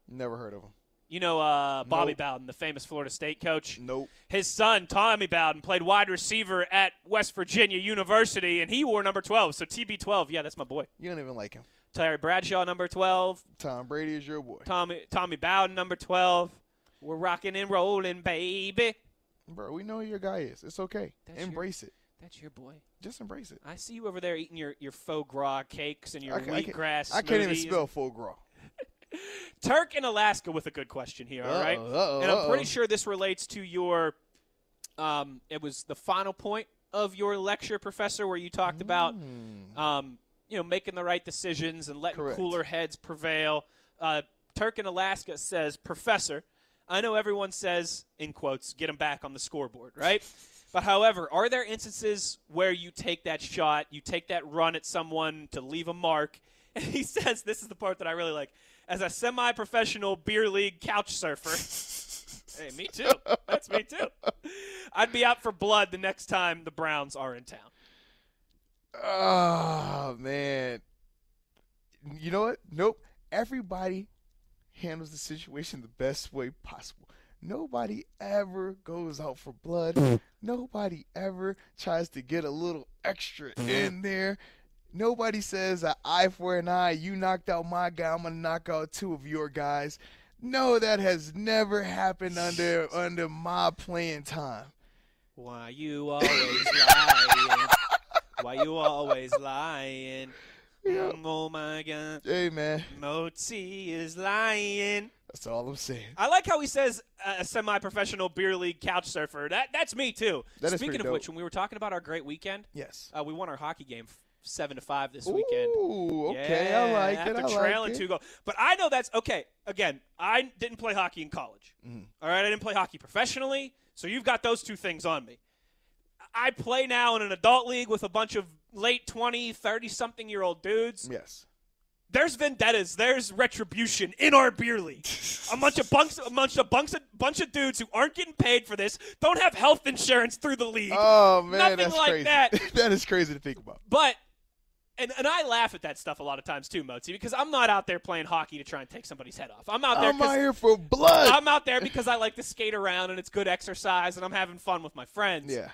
Never heard of him. You know uh, Bobby Nope. Bowden, the famous Florida State coach. Nope. His son, Tommy Bowden, played wide receiver at West Virginia University, and he wore number 12. So TB12, yeah, that's my boy. You don't even like him. Terry Bradshaw, number 12. Tom Brady is your boy. Tommy Tommy Bowden, number 12. We're rocking and rolling, baby. Bro, we know who your guy is. It's okay. That's your- embrace it. That's your boy. Just embrace it. I see you over there eating your, your foie gras cakes and your I, ca- I I can't even spell full gras. Turk in Alaska with a good question here, all right? Uh-oh, and I'm pretty sure this relates to your. Um, it was the final point of your lecture, professor, where you talked about, um, you know, making the right decisions and letting Mm. Correct. cooler heads prevail. Uh, Turk in Alaska says, Professor, I know everyone says, in quotes, get him back on the scoreboard, right? But however, are there instances where you take that shot, you take that run at someone to leave a mark? And he says, this is the part that I really like. As a semi professional beer league couch surfer, hey, me too. That's me too. I'd be out for blood the next time the Browns are in town. Oh man. You know what? Nope. Everybody handles the situation the best way possible. Nobody ever goes out for blood. Nobody ever tries to get a little extra mm-hmm. in there. Nobody says an eye for an eye. You knocked out my guy. I'm gonna knock out two of your guys. No, that has never happened under under my playing time. Why you always lying? Why you always lying? Yeah. Oh my God, Hey man, Moatsy is lying. That's all I'm saying. I like how he says uh, a semi-professional beer league couch surfer. That that's me too. That Speaking of dope. which, when we were talking about our great weekend, Yes. uh, we won our hockey game seven to five this weekend. Ooh, okay. Yeah, I like after it. I trailing like two goals. But I know that's okay. Again, I didn't play hockey in college. Mhm. All right, I didn't play hockey professionally, so you've got those two things on me. I play now in an adult league with a bunch of late 20, 30 something year old dudes. Yes. There's vendettas, there's retribution in our beer league. A bunch of bunks, a bunch of bunks, a bunch of dudes who aren't getting paid for this, don't have health insurance through the league. Oh man, Nothing that's like crazy. that. that is crazy to think about. But and and I laugh at that stuff a lot of times too, Moatsy, because I'm not out there playing hockey to try and take somebody's head off. I'm out there I'm out here for blood. I'm out there because I like to skate around and it's good exercise and I'm having fun with my friends. yeah.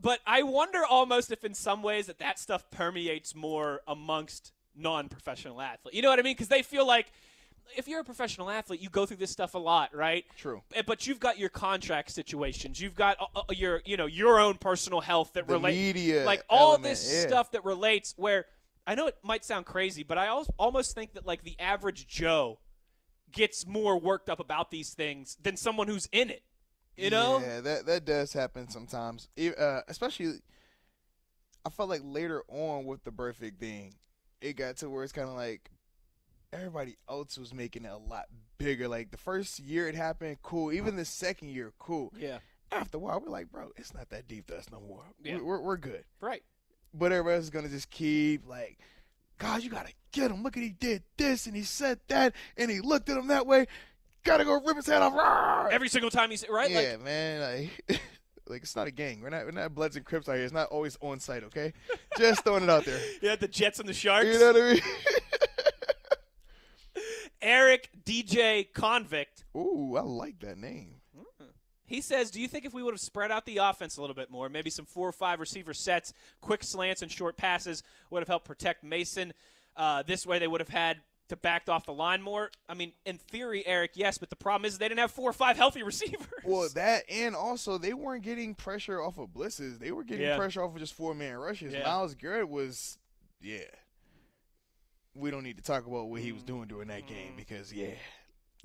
But I wonder almost if in some ways that that stuff permeates more amongst non-professional athletes. You know what I mean? Because they feel like if you're a professional athlete, you go through this stuff a lot, right? True. Eh, But you've got your contract situations. You've got uh, uh, your, you know, your own personal health that relates, like all element, this yeah. stuff that relates. Where I know it might sound crazy, but I al- almost think that like the average Joe gets more worked up about these things than someone who's in it. You know? Yeah, that that does happen sometimes. Uh, especially, I felt like later on with the perfect thing, it got to where it's kind of like everybody else was making it a lot bigger. Like the first year it happened, cool. Even the second year, cool. Yeah. After a while, we're like, bro, it's not that deep to us no more. Yeah. We're, we're, we're good. Right. But everybody else is gonna just keep like, God, you gotta get him. Look at he did this and he said that and he looked at him that way. Gotta go rip his head off. Rawr! Every single time he's right? Yeah, Like, man. Like, like it's not a gang. We're not we're not Bloods and Crips out here. It's not always on site. Okay, just throwing it out there. yeah, the Jets and the Sharks. You know what I mean? Eric DJ Convict. Ooh, I like that name. He says, "Do you think if we would have spread out the offense a little bit more, maybe some four or five receiver sets, quick slants and short passes would have helped protect Mason? Uh, this way, they would have had to backed off the line more. I mean, in theory, Eric, yes, but the problem is they didn't have four or five healthy receivers. Well, that and also they weren't getting pressure off of blitzes. They were getting Yeah. pressure off of just four man rushes. Yeah. Myles Garrett was, yeah. We don't need to talk about what he was doing during that Mm. game because yeah,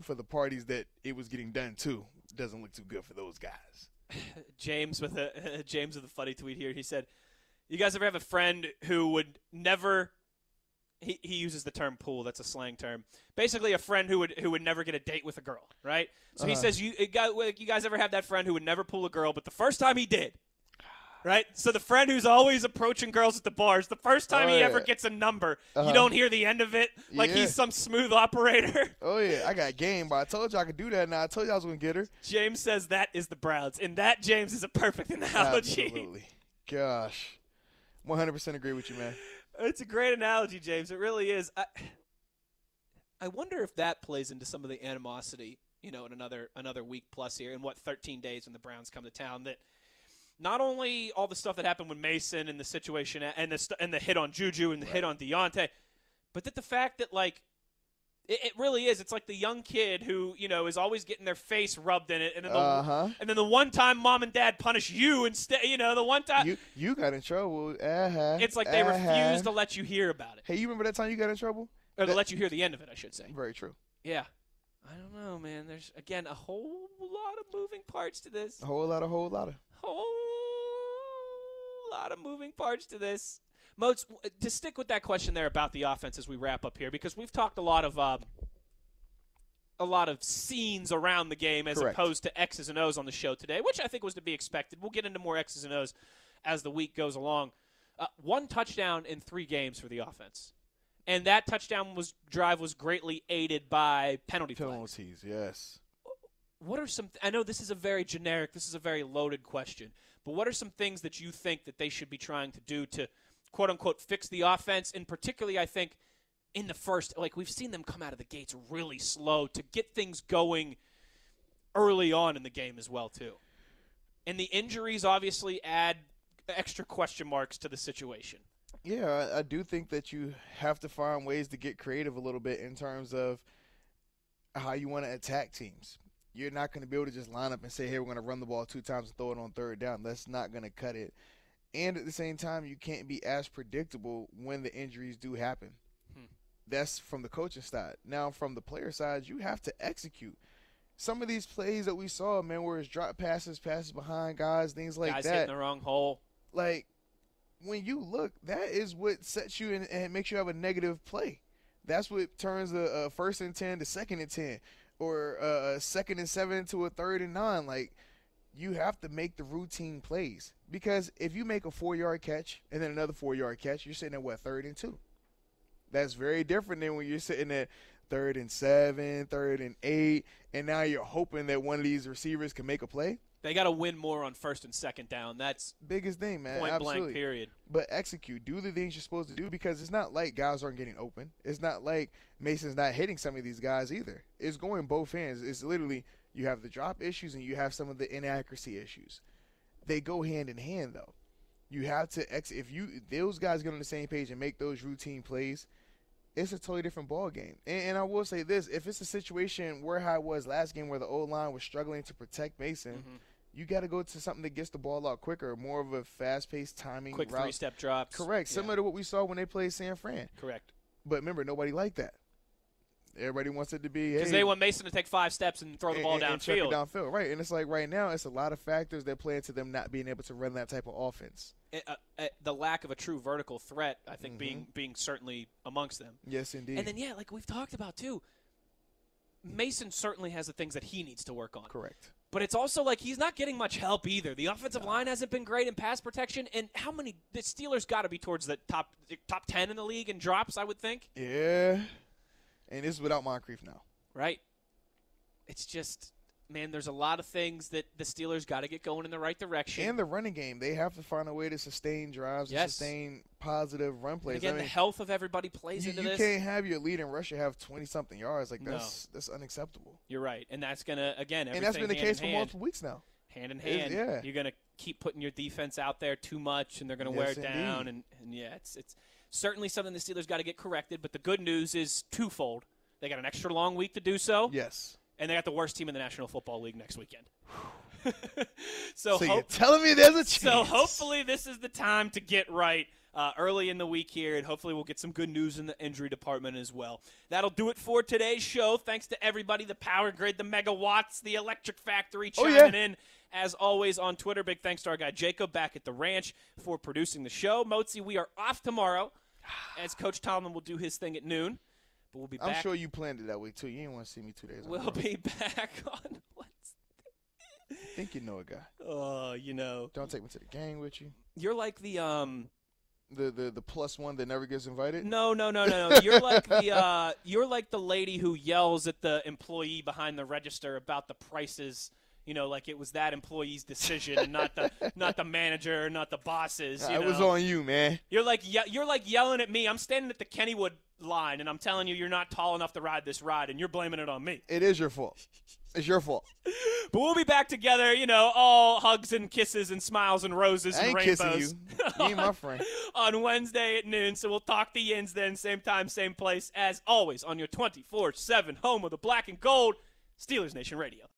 for the parties that it was getting done to, doesn't look too good for those guys. James with a James with a funny tweet here. He said, "You guys ever have a friend who would never?" He, he uses the term "pool." That's a slang term. Basically, a friend who would who would never get a date with a girl, right? So he Uh-huh. says, "You like, you guys ever have that friend who would never pull a girl, but the first time he did." Right, so the friend who's always approaching girls at the bars, the first time Oh, he yeah. ever gets a number, Uh-huh. you don't hear the end of it, like Yeah. he's some smooth operator. Oh yeah, I got game, but I told you I could do that. Now I told you I was gonna get her. James says that is the Browns, and that James is a perfect analogy. Absolutely. Gosh, one hundred percent agree with you, man. It's a great analogy, James. It really is. I, I wonder if that plays into some of the animosity, you know, in another another week plus here, in what 13 days when the Browns come to town. That not only all the stuff that happened with Mason and the situation and the and the hit on Juju and the hit on Diontae, but that the fact that like. It, it really is. It's like the young kid who you know is always getting their face rubbed in it, and then the, Uh-huh. and then the one time mom and dad punish you instead. You know, the one time You you got in trouble. Uh-huh. it's like they uh-huh. refuse to let you hear about it. Hey, you remember that time you got in trouble? Or to let you hear the end of it, I should say. Very true. Yeah. I don't know, man. There's again a whole lot of moving parts to this. A whole lot, a whole lot of. Whole lot of moving parts to this. Moats, to stick with that question there about the offense as we wrap up here, because we've talked a lot of um, a lot of scenes around the game as Correct. opposed to X's and O's on the show today, which I think was to be expected. We'll get into more X's and O's as the week goes along. Uh, one touchdown in three games for the offense, and that touchdown was drive was greatly aided by penalty flags. Penalties, yes. What are some? I know this is a very generic, this is a very loaded question, but what are some things that you think that they should be trying to do to, quote unquote, fix the offense? And particularly, I think in the first, like we've seen them come out of the gates really slow to get things going early on in the game as well too. And the injuries obviously add extra question marks to the situation. Yeah, I, I do think that you have to find ways to get creative a little bit in terms of how you want to attack teams. You're not going to be able to just line up and say, "Hey, we're going to run the ball two times and throw it on third down." That's not going to cut it. And at the same time, you can't be as predictable when the injuries do happen. Hmm. That's from the coaching side. Now, from the player side, you have to execute. Some of these plays that we saw, man, where it's drop passes, passes behind guys, things like Guys that. hitting the wrong hole. like when you look, that is what sets you in and makes you have a negative play. That's what turns a, a first and ten to second and ten, or a, a second and seven to a third and nine. Like you have to make the routine plays because if you make a four yard catch and then another four yard catch, you're sitting at what third and two. That's very different than when you're sitting at third and seven, third and eight, and now you're hoping that one of these receivers can make a play. They got to win more on first and second down. That's Biggest thing, man. point Absolutely. blank. Period. but execute. Do the things you're supposed to do because it's not like guys aren't getting open. It's not like Mason's not hitting some of these guys either. It's going both hands. It's literally you have the drop issues and you have some of the inaccuracy issues. They go hand in hand though. You have to ex if you those guys get on the same page and make those routine plays. It's a totally different ball game. And, and I will say this: if it's a situation where how it was last game, where the old line was struggling to protect Mason, Mm-hmm. you got to go to something that gets the ball out quicker, more of a fast-paced timing Quick route. three step drops. Correct. Yeah, Similar to what we saw when they played San Fran. correct. But remember, nobody liked that. Everybody wants it to be Because hey, they want Mason to take five steps and throw the ball and- it downfield. downfield, right? And it's like right now, it's a lot of factors that play into them not being able to run that type of offense. Uh, uh, the lack of a true vertical threat, I think, being Mm-hmm. being certainly amongst them. Yes, indeed. And then yeah, like we've talked about too. Mason certainly has the things that he needs to work on. correct. But it's also like he's not getting much help either. The offensive line hasn't been great in pass protection, and how many the Steelers got to be towards the top top ten in the league in drops, I would think, Yeah. And this is without Moncrief now. right? It's just man, there's a lot of things that the Steelers got to get going in the right direction. And the running game, they have to find a way to sustain drives, Yes. and sustain positive run And plays. again, I the mean, health of everybody plays you, into you this. can't have your lead leading rusher have twenty something yards. Like No. that's that's unacceptable. You're right, and that's gonna again. And that's been the case for hand. multiple weeks now. hand in It's- hand. yeah. You're gonna keep putting your defense out there too much, and they're gonna wear Yes, it down. And, and yeah, it's it's certainly something the Steelers got to get corrected. But the good news is twofold: they got an extra long week to do so, Yes. and they got the worst team in the National Football League next weekend. so So you're telling me there's a chance? so hopefully this is the time to get right. Uh, early in the week here, and hopefully we'll get some good news in the injury department as well. That'll do it for today's show. Thanks to everybody, the Power Grid, the Megawatts, the Electric Factory Oh, chiming yeah. in as always on Twitter. Big thanks to our guy Jacob back at the ranch for producing the show. Moatsy, we are off tomorrow as Coach Tomlin will do his thing at noon, but we'll be I'm back. sure you planned it that way too. You didn't want to see me two days. we'll row. be back on what's I think you know a guy. oh, you know, Don't take me to the gang with you. you're like the um The the the plus one that never gets invited. No, no, no, no, no. You're like the uh, you're like the lady who yells at the employee behind the register about the prices. You know, like it was that employee's decision and not the not the manager, not the bosses. You it was on you, man. You're like ye- you're like yelling at me. I'm standing at the Kennywood line and I'm telling you you're not tall enough to ride this ride, and you're blaming it on me. It is your fault. It's your fault. But we'll be back together. You know, all hugs and kisses and smiles and roses I and ain't kissing rainbows. you. You ain't my friend. on Wednesday at noon. So we'll talk the Yins then, same time, same place, as always, on your 24 7 home of the black and gold, Steelers Nation Radio.